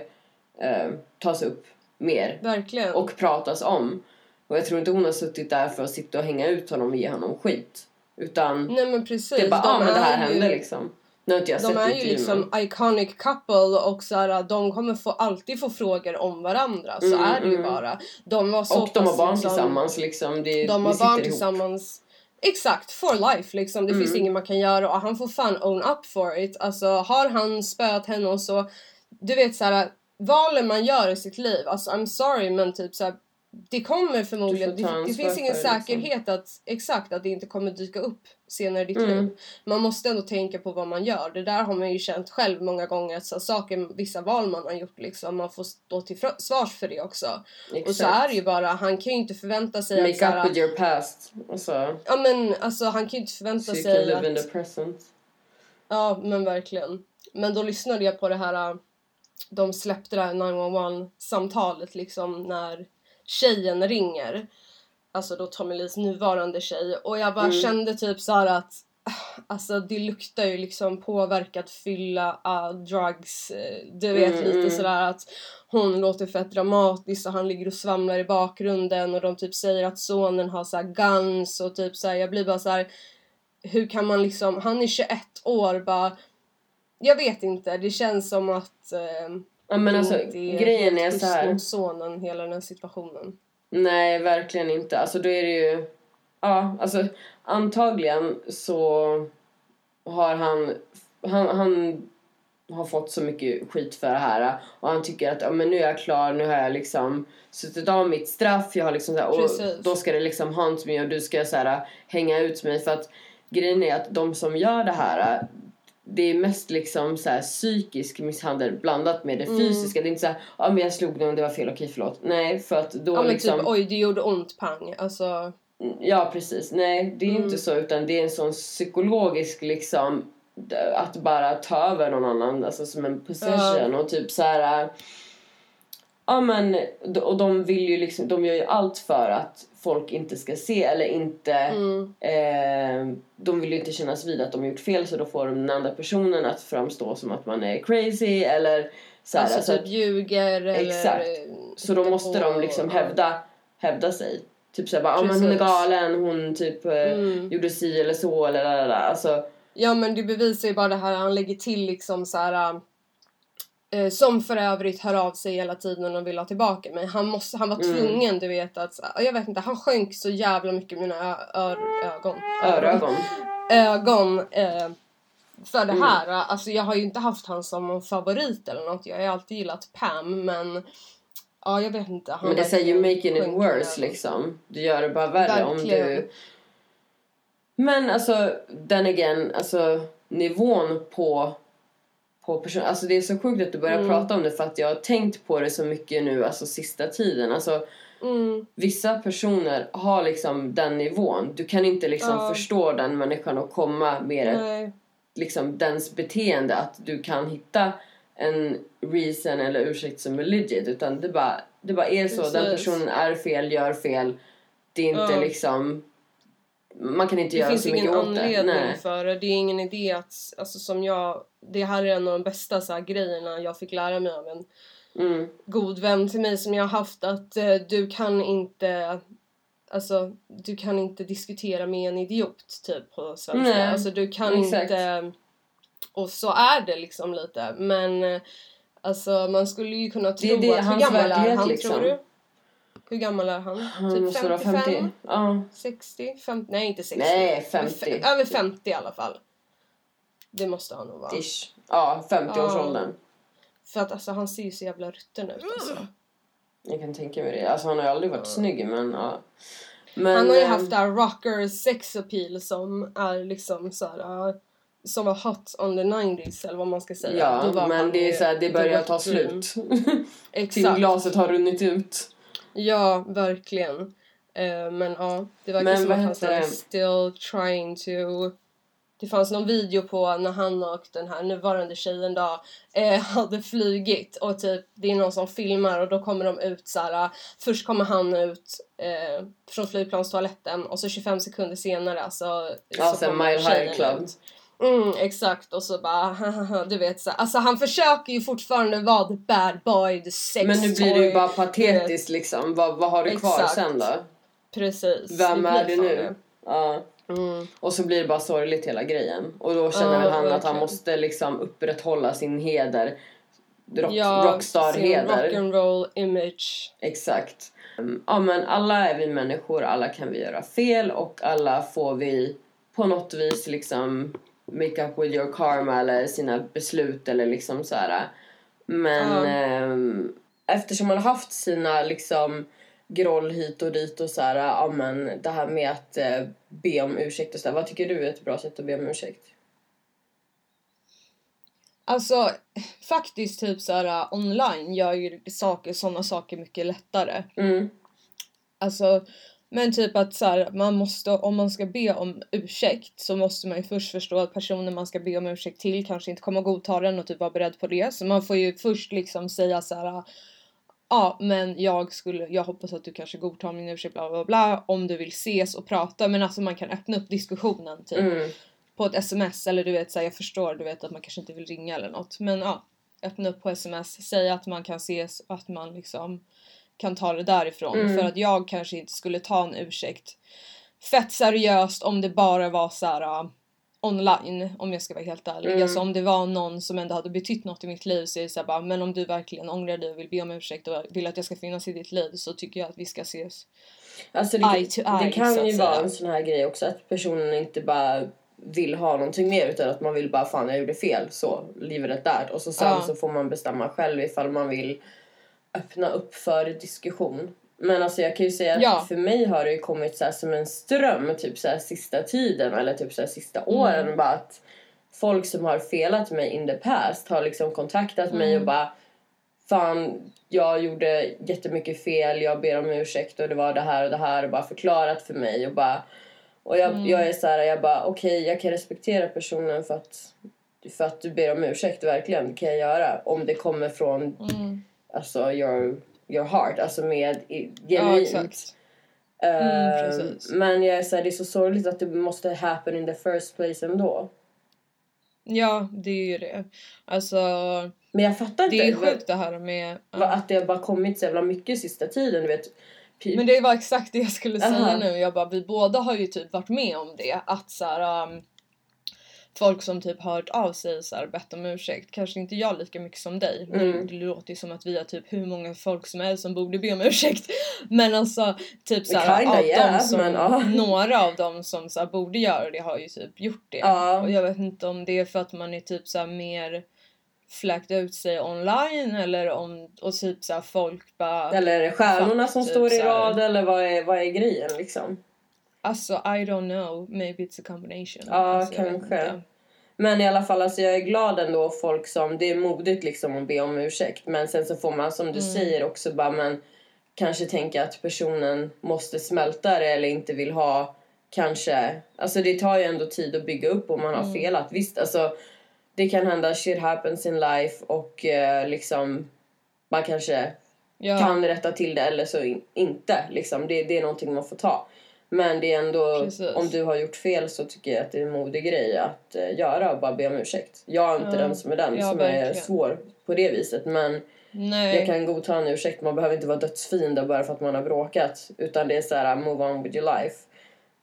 eh, tas upp mer Verkligen. och pratas om. Och jag tror inte hon har suttit där för att sitta och hänga ut honom och ge honom skit. Utan Nej det är bara, de ah, men det här ju- hände liksom. Nu har inte jag De sett är ju liksom iconic couple och så här, de kommer få, alltid få frågor om varandra. Så Mm, är det ju mm. bara. De var så Och de har barn liksom- tillsammans liksom. Det, De har barn ihop. tillsammans. Exakt, for life liksom. Det finns Mm. inget man kan göra och han får fan own up for it. Alltså har han spöat henne och så. Du vet så här valen man gör i sitt liv. Alltså I'm sorry men typ så här, det kommer förmodligen, det, det finns ingen liksom. säkerhet att exakt att det inte kommer dyka upp senare i ditt Mm. liv. Man måste ändå tänka på vad man gör. Det där har man ju känt själv många gånger. att Så saker, vissa val man har gjort liksom, man får stå till svars för det också. Och så är det ju bara, han kan ju inte förvänta sig att Make här, up with your past. Alltså, Ja men alltså han kan ju inte so förvänta you can sig live in the att... present. Ja men verkligen. Men då lyssnade jag på det här, äh, de släppte det här 911 samtalet liksom när tjejen ringer. Alltså då Tommy Lees nuvarande tjej. Och jag bara Mm. kände typ så här att Alltså det luktar ju liksom påverkat fylla, uh, drugs, eh, du vet Mm, lite mm. sådär att hon låter fett dramatisk och han ligger och svamlar i bakgrunden och de typ säger att sonen har såhär guns och typ såhär jag blir bara så här. hur kan man liksom, han är 21 år bara jag vet inte, det känns som att eh, Ja, men det alltså, är grejen är så schysst här. mot sonen hela den här situationen. Nej, verkligen inte. Alltså då är det ju... Ja, alltså antagligen så har han... Han, han har fått så mycket skit för det här och han tycker att ja, men nu är jag klar, nu har jag liksom suttit av mitt straff, jag har liksom så här, och Precis. då ska det liksom haunt mig och du ska så här, hänga ut mig för att grejen är att de som gör det här det är mest liksom så här psykisk misshandel blandat med det Mm. fysiska. Det är inte så här, ja men jag slog någon, det var fel, okej förlåt. Nej, för att då Ja men liksom... typ oj det gjorde ont pang. Alltså Ja, precis. Nej, det är Mm. inte så utan det är en sån psykologisk liksom att bara ta över någon annan, alltså som en possession och typ så här. Ja men, och de vill ju liksom, de gör ju allt för att folk inte ska se eller inte, mm, eh, de vill ju inte kännas vid att de har gjort fel så då får de den andra personen att framstå som att man är crazy eller så här, alltså så typ att- ljuger eller... Exakt. Så då måste de liksom hävda, hävda sig. Typ såhär bara, ah, men hon är galen, hon typ eh, Mm. gjorde si eller så eller där, där. Alltså, Ja men det bevisar ju bara det här han lägger till liksom så här. Eh, som för övrigt hör av sig hela tiden och vill ha tillbaka mig. Han, måste, han var Mm. tvungen, du vet att, jag vet inte, han sjönk så jävla mycket i mina ögon. Örögon. ögon eh, för det Mm. här. Alltså jag har ju inte haft han som någon favorit eller något. Jag har ju alltid gillat Pam men ja jag vet inte. Han Men det säger ju making it worse liksom. Du gör det bara värre om Verkligen. du... Men alltså, den again, alltså nivån på, på person... Alltså det är så sjukt att du börjar Mm. prata om det för att jag har tänkt på det så mycket nu, alltså sista tiden. Alltså Mm, vissa personer har liksom den nivån. Du kan inte liksom Ja. förstå den människan och komma med ett liksom dens beteende att du kan hitta en reason eller ursäkt som är legit utan det bara, det bara är så. Den Precis. personen är fel, gör fel. Det är inte Ja. liksom man kan inte det göra finns så mycket ingen åt det. anledning Nej. för det. Det är ingen idé att, alltså som jag, det här är en av de bästa så här, grejerna jag fick lära mig av en Mm. god vän till mig som jag har haft att eh, du kan inte Alltså du kan inte diskutera med en idiot typ på svenska. Nej, Alltså du kan exakt. inte Och så är det liksom lite men eh, Alltså man skulle ju kunna tro Det är det, att hur gammal är han liksom. tror du? Hur gammal är han? Han typ måste vara 55? 50. Ja. 60? 50? Nej inte 60. Nej, Men 50. fe- Över 50 i alla fall. Det måste han nog vara. Ish. Ja, 50-årsåldern. För att alltså han ser ju så jävla rutten ut alltså. Jag kan tänka mig det. Alltså han har ju aldrig varit snygg men ja. Men, Han har ju eh, haft det här rocker sex appeal som är liksom så här, som var hot on the 90s eller vad man ska säga. Då Ja, var men det är så här, det börjar ta slut. Till Exakt. glaset har runnit ut. Ja, verkligen. Eh, men ja, det verkar Men som att han heter så här det? still trying to... Det fanns någon video på när han och den här nuvarande tjejen då eh, hade flygit och typ det är någon som filmar och då kommer de ut så här. Först kommer han ut eh, från flygplanstoaletten och så 25 sekunder senare alltså, Ja, så kommer Mile High Club. ut. Mm, exakt och så bara du vet så. Alltså han försöker ju fortfarande vara the bad boy, the sex Men nu blir det ju bara patetiskt liksom. Vad, vad har du kvar Exakt. sen då? Precis. Vem är du nu? Ja. Mm. Och så blir det bara sorgligt hela grejen. Och då känner väl han att han måste liksom upprätthålla sin heder. Rock, Ja, Rockstar-heder. rock'n'roll image. Exakt. Mm, Ja men alla är vi människor, alla kan vi göra fel och alla får vi på något vis liksom make up with your karma eller sina beslut eller liksom så här. Men Ja. ehm, eftersom man har haft sina liksom groll hit och dit och så här, ja men det här med att eh, be om ursäkt och så här, vad tycker du är ett bra sätt att be om ursäkt? Alltså faktiskt typ så här uh, online gör ju saker, sådana saker mycket lättare. Mm. Alltså men typ att så här, man måste, om man ska be om ursäkt så måste man ju först förstå att personen man ska be om ursäkt till kanske inte kommer att godta den och typ vara beredd på det. Så man får ju först liksom säga så här. Ja, men jag skulle, jag hoppas att du kanske godtar min ursäkt bla bla bla om du vill ses och prata. Men alltså man kan öppna upp diskussionen typ Mm. på ett sms eller du vet så här, jag förstår du vet att man kanske inte vill ringa eller något. Men ja, öppna upp på sms, säga att man kan ses och att man liksom kan ta det därifrån. Mm. För att jag kanske inte skulle ta en ursäkt fett seriöst om det bara var så här uh, online om jag ska vara helt ärlig. Mm. Alltså om det var någon som ändå hade betytt något i mitt liv så är det så här bara men om du verkligen ångrar dig och vill be om ursäkt och vill att jag ska finnas i ditt liv så tycker jag att vi ska ses. Alltså det, Eye to eye, det kan ju vara en sån här grej också att personen inte bara vill ha någonting mer utan att man vill bara fan jag gjorde fel så livet där och så sen Ja. så får man bestämma själv ifall man vill öppna upp för diskussion. Men alltså jag kan ju säga att Ja. för mig har det kommit så som en ström typ så här sista tiden eller typ så här sista åren Mm. bara att folk som har felat mig in the past har liksom kontaktat mig Mm. och bara fan jag gjorde jättemycket fel, jag ber om ursäkt och det var det här och det här och bara förklarat för mig och bara och jag, Mm. jag är så här, jag bara okej jag kan respektera personen för att för att du ber om ursäkt verkligen, det kan jag göra om det kommer från Mm. Alltså your, your heart, alltså med Ja genuint. exakt. Eh, precis. men jag är så här, det är så sorgligt att det måste happen in the first place ändå. Ja det är ju det. Alltså Men jag fattar inte det är sjukt det här med... ja. att det har bara kommit så jävla mycket sista tiden. Du vet, Men det var exakt det jag skulle säga Aha. nu. Jag bara, vi båda har ju typ varit med om det. Att så här, um, folk som typ hört av sig så här, bett om ursäkt. Kanske inte jag lika mycket som dig. Nu, Mm. det låter ju som att vi har typ hur många folk som helst som borde be om ursäkt. Men alltså typ så här, Kinda, av yeah, som, men, ja. några av dem som så här, borde göra det har ju typ gjort det. Ja. Och jag vet inte om det är för att man är typ så här, mer fläkt ut sig online eller om och typ så folk bara Eller är det stjärnorna som Typ står i rad eller vad är, vad är grejen liksom? Alltså I don't know, maybe it's a combination. Ja, alltså, kanske. Men i alla fall, alltså jag är glad ändå folk som, det är modigt liksom att be om ursäkt. Men sen så får man som du Mm. säger också bara, men kanske tänka att personen måste smälta det eller inte vill ha kanske, alltså det tar ju ändå tid att bygga upp om man har Mm. felat. Visst, alltså det kan hända, shit happens in life och eh, liksom man kanske Ja, kan rätta till det eller så in, inte. Liksom. Det, det är någonting man får ta. Men det är ändå, Precis. om du har gjort fel så tycker jag att det är en modig grej att eh, göra och bara be om ursäkt. Jag är inte Ja. den som är den Ja, som är verkligen. svår på det viset. Men nej. jag kan godta en ursäkt. Man behöver inte vara dödsfiender bara för att man har bråkat. Utan det är så här, move on with your life.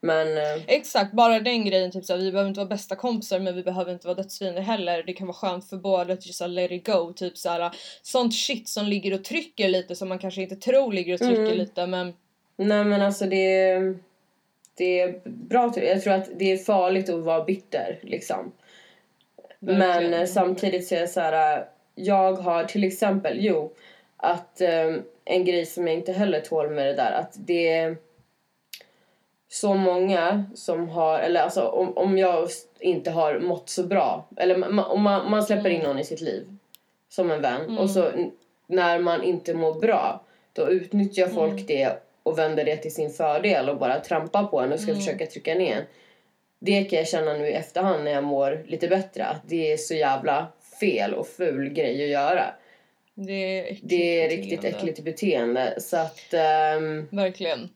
Men eh, Exakt, bara den grejen. Typ såhär, vi behöver inte vara bästa kompisar men vi behöver inte vara dödsfiender heller. Det kan vara skönt för båda att just let it go. Typ såhär, sånt shit som ligger och trycker lite som man kanske inte tror ligger och trycker Mm. lite men nej men alltså det är, det är bra. Jag tror att det är farligt att vara bitter liksom. Men Verkligen. eh, samtidigt så är jag så här. eh, Jag har till exempel, jo, att eh, en grej som jag inte heller tål med det där, att det är så många som har, eller alltså om, om jag inte har mått så bra, eller ma, om man, man släpper in Mm. någon i sitt liv som en vän Mm. och så när man inte mår bra, då utnyttjar folk Mm. det och vänder det till sin fördel och bara trampar på en och ska Mm. försöka trycka ner en det kan jag känna nu i efterhand när jag mår lite bättre. Att det är så jävla fel och ful grej att göra. det är äckligt Det är riktigt beteende. äckligt beteende. Så att ehm, Verkligen.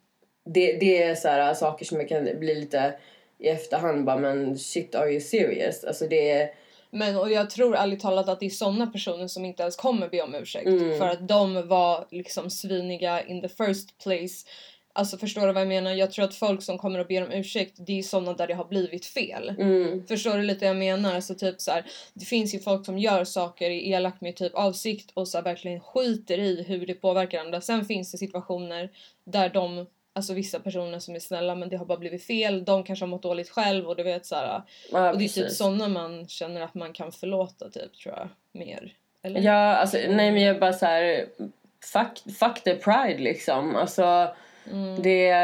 det, det är så här, saker som jag kan bli lite i efterhand bara men shit are you serious? Alltså det är Men och jag tror ärligt talat att det är såna personer som inte ens kommer be om ursäkt. Mm. För att de var liksom sviniga in the first place. Alltså förstår du vad jag menar? Jag tror att folk som kommer och ber om ursäkt det är såna där det har blivit fel. mm, Förstår du lite vad jag menar? Alltså typ så här, det finns ju folk som gör saker i elakt med typ avsikt och så här, verkligen skiter i hur det påverkar andra. Sen finns det situationer där de, alltså vissa personer som är snälla men det har bara blivit fel. De kanske har mått dåligt själv och du vet så här. ja, Och det är typ precis. sådana man känner att man kan förlåta typ tror jag. Mer. Eller? Ja, alltså nej men jag bara så här fuck, fuck the pride liksom. Alltså Mm. det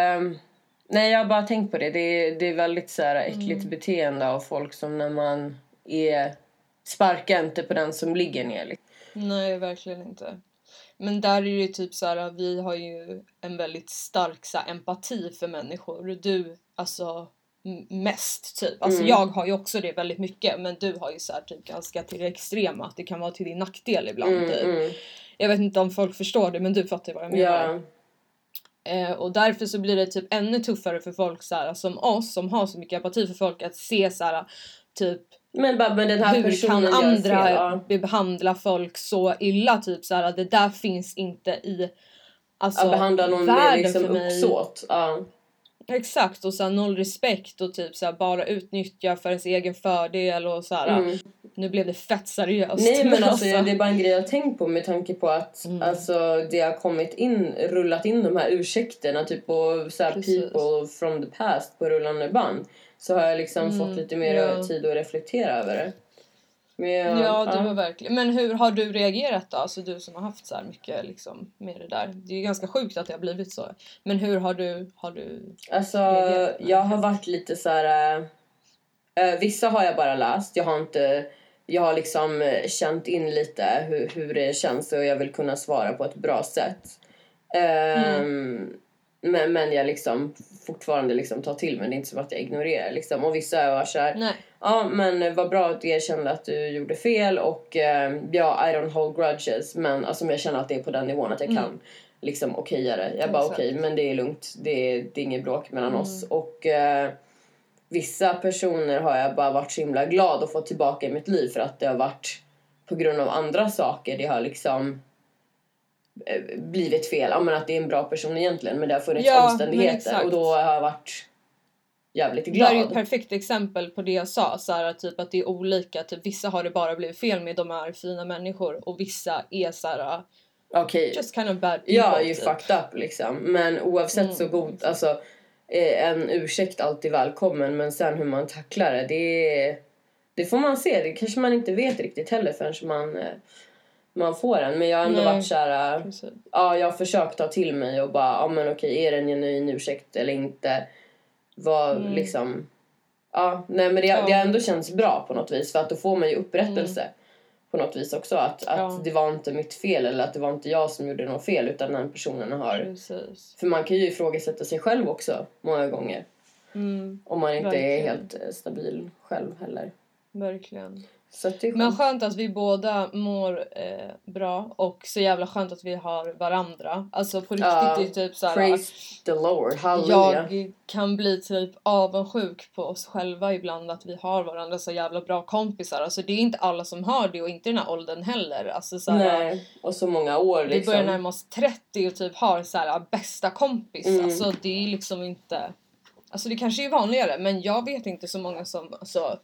Nej jag har bara tänkt på det. Det är, det är väldigt så här äckligt Mm. beteende av folk som när man är Sparka inte på den som ligger ner. Liksom. Nej, verkligen inte. Men där är det ju typ så här, vi har ju en väldigt stark så här, empati för människor. Du, alltså mest typ. Alltså Mm. jag har ju också det väldigt mycket men du har ju så här, typ ganska till det extrema att det kan vara till din nackdel ibland. Mm, typ. mm. Jag vet inte om folk förstår det men du fattar vad jag menar. Ja. Eh, och därför så blir det typ ännu tuffare för folk så här, som oss som har så mycket empati för folk att se så här, typ Men bara men den här hur personen kan andra fel. Ja. behandla folk så illa typ så här, det där finns inte i alltså, Att behandla någon med världen liksom för mig. uppsåt. Ja. Exakt och så här, noll respekt och typ så här, bara utnyttja för ens egen fördel och så här. Mm. Nu blev det fett seriöst. Nej men alltså det är bara en grej jag tänkt på med tanke på att Mm. alltså, det har kommit in, rullat in de här ursäkterna typ på så people from the past på rullande band. Så har jag liksom Mm, fått lite mer ja. tid att reflektera över det. Men, Ja, det var verkligen. Men hur har du reagerat då? Alltså du som har haft så här mycket liksom med det där. Det är ju ganska sjukt att det har blivit så. Men hur har du, har du Alltså, jag har varit lite så här... eh, vissa har jag bara läst. Jag har inte... Jag har liksom eh, känt in lite hur, hur det känns och jag vill kunna svara på ett bra sätt. Ehm, men, men jag liksom fortfarande liksom tar till mig. Det är inte som att jag ignorerar. Liksom. Och vissa varit så här... Ja, men vad bra att du erkände att du gjorde fel och eh, ja, I don't hold grudges. Men alltså, jag känner att det är på den nivån att jag Mm. kan liksom okeja det. Jag bara okej, men det är lugnt. Det är, det är inget bråk mellan Mm. oss. Och eh, vissa personer har jag bara varit så himla glad att få tillbaka i mitt liv för att det har varit på grund av andra saker. Det har liksom blivit fel. Ja, men att det är en bra person egentligen men det har funnits Ja, omständigheter och då har jag varit jävligt Det här är ju ett glad. perfekt exempel på det jag sa, så här, typ att det är olika, typ vissa har det bara blivit fel med, de är fina människor och vissa är så här, Okej, just kind of bad people. är ju typ. fucked up liksom. Men oavsett Mm. så god, alltså eh, en ursäkt alltid välkommen men sen hur man tacklar det, det det får man se. Det kanske man inte vet riktigt heller förrän man, eh, man får den. Men jag har ändå Nej. varit såhär, Precis. ja jag har försökt ta till mig och bara, ja men okej är det en genuin ursäkt eller inte? Vad Mm. liksom, ja nej men det, Ja. det har ändå känts bra på något vis för att då får man ju upprättelse. På något vis också att, att Ja. det var inte mitt fel eller att det var inte jag som gjorde något fel utan den personen har Precis. för man kan ju ifrågasätta sig själv också många gånger. Mm, Om man inte är Verkligen. helt eh, stabil själv heller. verkligen. Är Men skönt. skönt att vi båda mår eh, bra och så jävla skönt att vi har varandra. Alltså på riktigt det är typ såhär Praise the Lord, halleluja. jag kan bli typ avundsjuk på oss själva ibland att vi har varandra så jävla bra kompisar. Alltså det är inte alla som har det och inte i den här åldern heller. Alltså såhär, Nej, och så många år vi börjar liksom. närma oss 30 och typ har såhär bästa kompis. Mm. Alltså det är liksom inte... Alltså det kanske är vanligare men jag vet inte så många som alltså,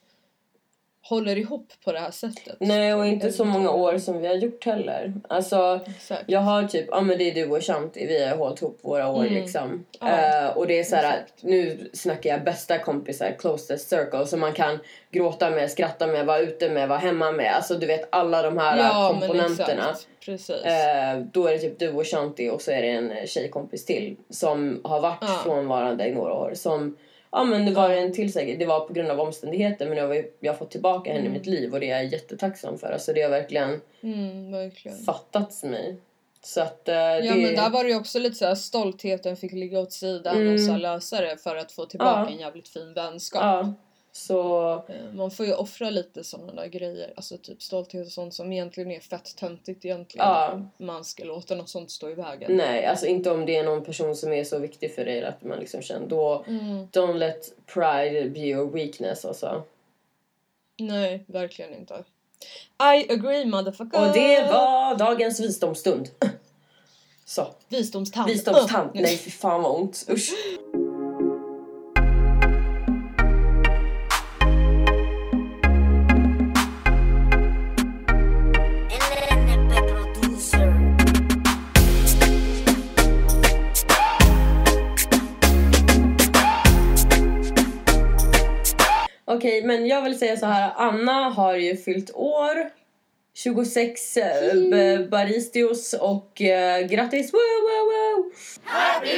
håller ihop på det här sättet. Nej, och inte så många år som vi har gjort heller. Alltså, Exakt. jag har typ, ja men det är du och Shanti, vi har hållit ihop våra år Mm. liksom. Ja, Eh, och det är så här, nu snackar jag bästa kompisar, closest circle, som man kan gråta med, skratta med, vara ute med, vara hemma med. Alltså du vet alla de här ja, men komponenterna. exakt. Precis. Eh, då är det typ du och Shanti och så är det en tjejkompis till som har varit Ja. frånvarande i några år. Som, ja men det var en till säkert, det var på grund av omständigheter men jag, ju- jag har fått tillbaka henne i Mm. mitt liv och det är jag jättetacksam för. Alltså det har verkligen Mm, verkligen. fattats mig. Så att eh, Ja det... men där var det ju också lite såhär stoltheten fick ligga åt sidan Mm. och så här lösa det för att få tillbaka Ja. en jävligt fin vänskap. Ja, så... Eh, Man får ju offra lite sådana där grejer, alltså typ stolthet och sånt som egentligen är fett töntigt egentligen. Ja. Man ska låta något sånt stå i vägen. Nej, alltså inte om det är någon person som är så viktig för dig att man liksom känner då... Mm. Don't let pride be your weakness alltså. Nej, verkligen inte. I agree motherfucker! Och det var dagens visdomsstund. Så. Visdomstand. Visdomstand. Uh. Nej, fy fan vad ont. Usch. Men jag vill säga så här. Anna har ju fyllt år. 26 eh, baristios och eh, grattis! Woo, woo, woo. Uh.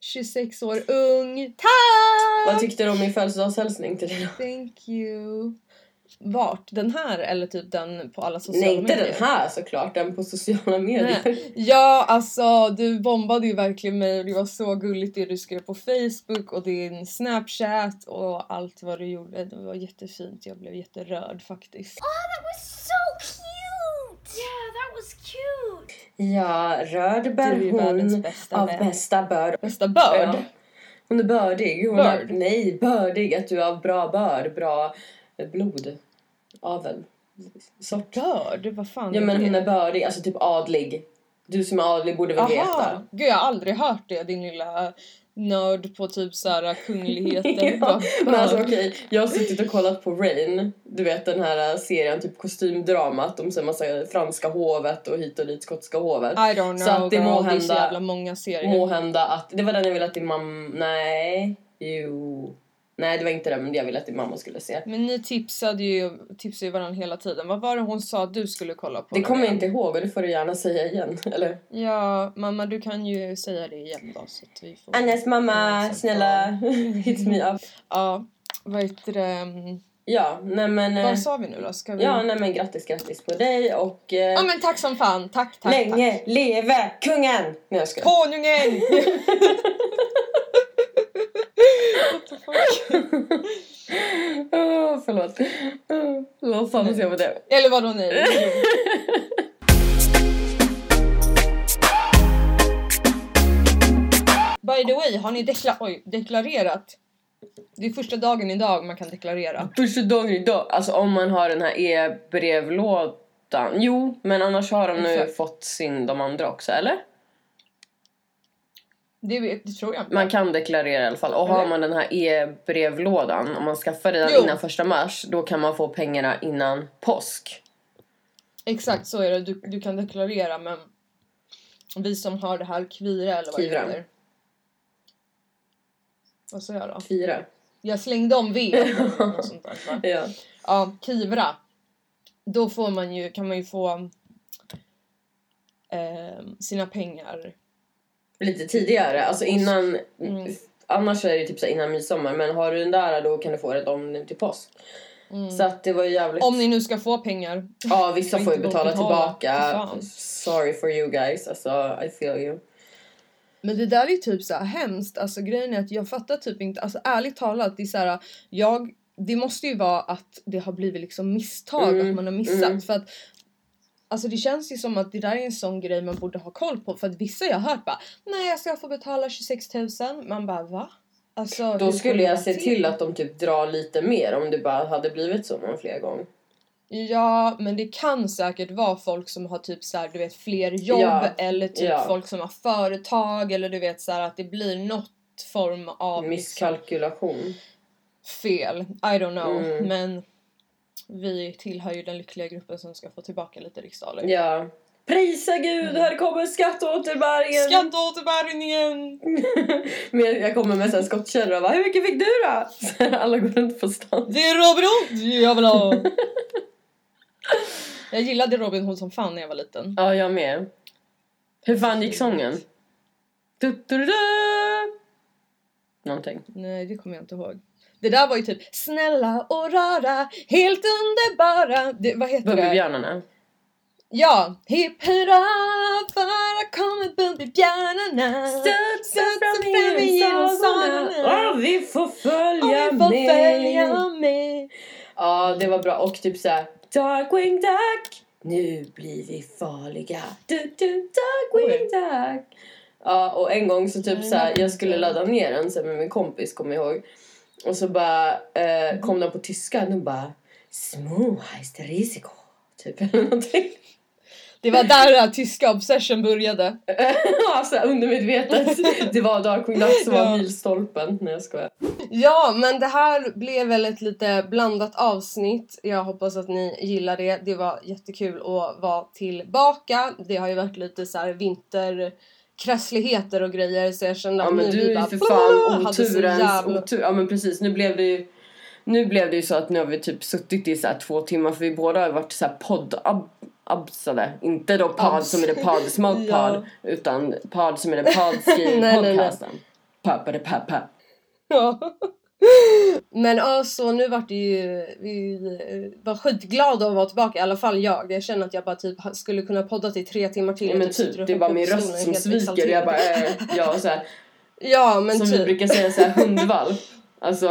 26 år ung. Tack! Vad tyckte du om min födelsedagshälsning till dig? då? Thank you. Vart? Den här eller typ den på alla sociala Nej, inte medier? den här såklart. Den på sociala medier. Nej. Ja, alltså du bombade ju verkligen mig och det var så gulligt det du skrev på Facebook och din Snapchat och allt vad du gjorde. Det var jättefint. Jag blev jätterörd faktiskt. That was so cute! Yeah, that was cute. Ja, röd bär Du är världens hon bästa av vän. bästa börd. Bästa börd? Ja. Hon är bördig. Hon är, Börd? nej, bördig. Att du har bra börd, bra blod. Avel. Sort. Börd? Vad fan Ja men hon är bördig, alltså typ adlig. Du som är adlig borde väl veta. Aha! Gud jag har aldrig hört det din lilla nörd på typ såhär kungligheter. ja, men alltså okej, jag har suttit och kollat på Rain. Du vet den här serien, typ kostymdramat om så massa franska hovet och hit och dit skotska hovet. I don't know Så att det må det är så hända- jävla många serier. Må hända att, det var den jag ville att din mamma, nej, jo. Nej det var inte den men det jag ville att din mamma skulle se. Men ni tipsade ju, tipsade ju varandra hela tiden. Vad var det hon sa att du skulle kolla på? Det kommer jag inte ihåg och det får du gärna säga igen, eller? Ja, mamma du kan ju säga det igen då så att vi får... Annes mamma, Mm, snälla, hit me up. Ja, vad heter det? mm, Ja, nej men... eh, Vad sa vi nu då? Ska vi... Ja, nej men grattis, grattis på dig och... Eh, Ja men tack som fan, tack tack länge leve kungen! Nej jag tack. skojar. Konungen! What the fuck? Åh, förlåt. Oh, Låtsas jag på det. Eller vadå nej? By the way, har ni dekla- oj, deklarerat? Det är första dagen idag man kan deklarera. Första dagen idag, alltså om man har den här e-brevlådan. Jo, men annars har de nu Exakt. fått sin de andra också, eller? Det, vet, det tror jag inte. Man kan deklarera i alla fall. Och har man den här e-brevlådan, om man skaffar den Jo. innan första mars, då kan man få pengarna innan påsk. Exakt så är det. Du, du kan deklarera men vi som har det här kvira eller vad Kvira. det heter. Vad sa jag då? Fyra. Jag slängde om V. sånt där? Ja. Ja, kivra. Då får man ju, kan man ju få eh, sina pengar. Lite tidigare, alltså innan... Mm. Annars är det typ så innan midsommar, men har du den där då kan du få det nu till påsk. Mm. Så att det var jävligt... Om ni nu ska få pengar. Ja, vissa får ju betala tillbaka. Sorry for you guys, alltså I feel you. Men det där är typ så här hemskt. Alltså grejen är att jag fattar typ inte, alltså ärligt talat, det är så här, jag, det måste ju vara att det har blivit liksom misstag, Mm, att man har missat. mm. För att Alltså det känns ju som att det där är en sån grej man borde ha koll på för att vissa jag har hört bara Nej jag ska få betala 26 000 Man bara va? Alltså, Då skulle jag se till att de typ drar lite mer om det bara hade blivit så någon fler gång. Ja men det kan säkert vara folk som har typ så här, du vet fler jobb Ja, eller typ ja. folk som har företag eller du vet så här, att det blir något form av liksom, Misskalkylation. fel. I don't know. Mm. Men vi tillhör ju den lyckliga gruppen som ska få tillbaka lite riksdaler. Ja. Prisa gud, här kommer skatteåterbäringen! Skatteåterbäringen! Men jag kommer med en skottkärra och bara Hur mycket fick du då? Så Alla går runt på stan. Det är Robin Hood jag vill ha! jag gillade Robin Hood som fan när jag var liten. Ja, jag med. Hur fan gick sången? Du, du, du, du. Någonting. Nej det kommer jag inte ihåg. Det där var ju typ snälla och rara, helt underbara. Det, vad heter det? Bumbibjörnarna. Ja! Hipp hurra för kommer Bumbibjörnarna. Studsa fram sagorna. sagorna. Och vi får Och följa vi får med. följa med. Ja, det var bra. Och typ såhär Darkwing Duck, nu blir vi farliga. Du, du, Darkwing Duck. Ja, och en gång så typ såhär, jag skulle ladda ner den här med min kompis, kommer jag ihåg. Och så bara eh, kom den på tyska, och bara Små heißt Risiko. Typ eller någonting. Det var där den här tyska obsession började. Ja, så här undermedvetet. Det var Darkwing Duck som var Ja. milstolpen. Nej jag skojar. Ja, men det här blev väl ett lite blandat avsnitt. Jag hoppas att ni gillar det. Det var jättekul att vara tillbaka. Det har ju varit lite så här vinterkrassligheter och grejer så jag kände Ja att men nu du är bara för fan oturens otur. Ja men precis, nu blev det ju nu blev det ju så att nu har vi typ suttit i så här två timmar för vi båda har varit så här podd ab, absade. Inte då pod Abs. som är det pod smoke pod Ja. utan pod som är det nej, nej. podcasten. Pappade pappa. Ja. Men ja, så nu vart det ju, vi eh, var skitglada att vara tillbaka, i alla fall jag. Jag känner att jag bara typ skulle kunna podda till tre timmar till. Ja, men typ, och det är bara min röst som sviker. Jag bara äh, ja, så här, Ja men Som typ. vi brukar säga så här hundvalp. Alltså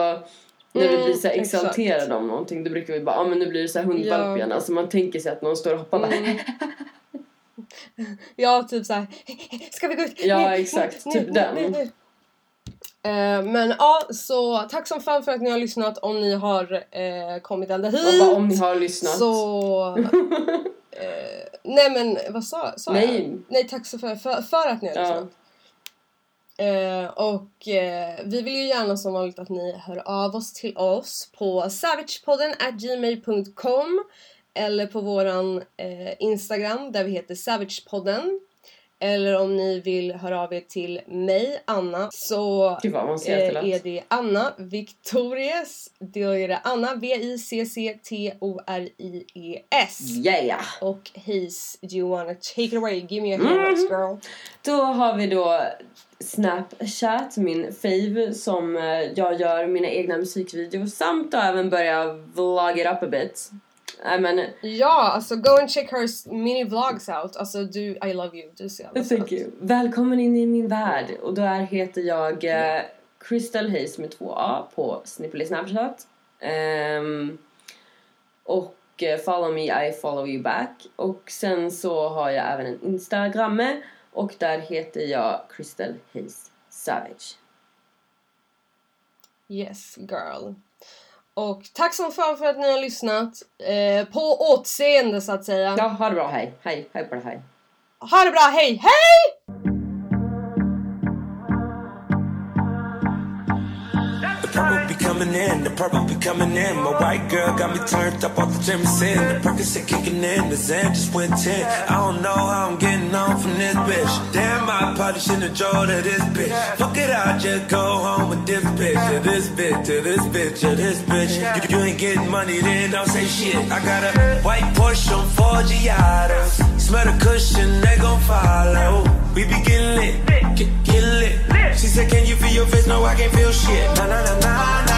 när vi Mm, blir så här exakt. exalterade om någonting då brukar vi bara ja men nu blir det så här hundvalp Ja. igen. Alltså man tänker sig att någon står och hoppar bara Mm. Ja, typ såhär. Ska vi gå ut? Ja, Nu, exakt. nu, Typ nu, den. Eh, men ja, så tack som fan för att ni har lyssnat om ni har eh, kommit ända hit. bara om ni har lyssnat. Så... eh, nej men vad sa, sa Nej. jag? Nej tack så för, för, för att ni har Ja. lyssnat. Eh, och eh, vi vill ju gärna som vanligt att ni hör av oss till oss på savagepodden at gmail.com eller på våran eh, Instagram där vi heter savagepodden. Eller om ni vill höra av er till mig, Anna, så Gud eh, är det Anna Victorias. Då är det Anna V-I-C-C-T-O-R-I-E-S. Yeah! Och Hayes, do you wanna take it away? Give me a hand Mm. girl. Då har vi då Snapchat, min fave, som eh, jag gör mina egna musikvideos samt då även börja vlog it up a bit. Nej men, Ja, alltså go and check her mini vlogs out. Alltså du, I love you. Du jävla thank söt. you. Välkommen in i min värld. Och där heter jag eh, Crystal Hayes med två A på Snipply Snapchat. Ehm, och eh, follow me, I follow you back. Och sen så har jag även en Instagramme och där heter jag Crystal Hayes Savage. Yes girl. Och tack som fan för att ni har lyssnat. Eh, på återseende så att säga. Ja, ha det bra. Hej. Hej. Hej på dig. Hej. Ha det bra, hej hej! Coming in, the purple be coming in. My white girl got me turned up off the Jameson. The Percocet kicking in, the Zen just went 10. I don't know how I'm getting on from this bitch. Damn, I probably shouldn't drove to this bitch. Fuck it, I'll just go home with this bitch. To this bitch, to this bitch, to this bitch. You, you ain't getting money, then don't say shit. I got a white Porsche on four Giadas. Smell the cushion, they gon' follow. We be getting lit, get, get lit. She said, Can you feel your face? No, I can't feel shit. Nah, nah, nah, nah, nah.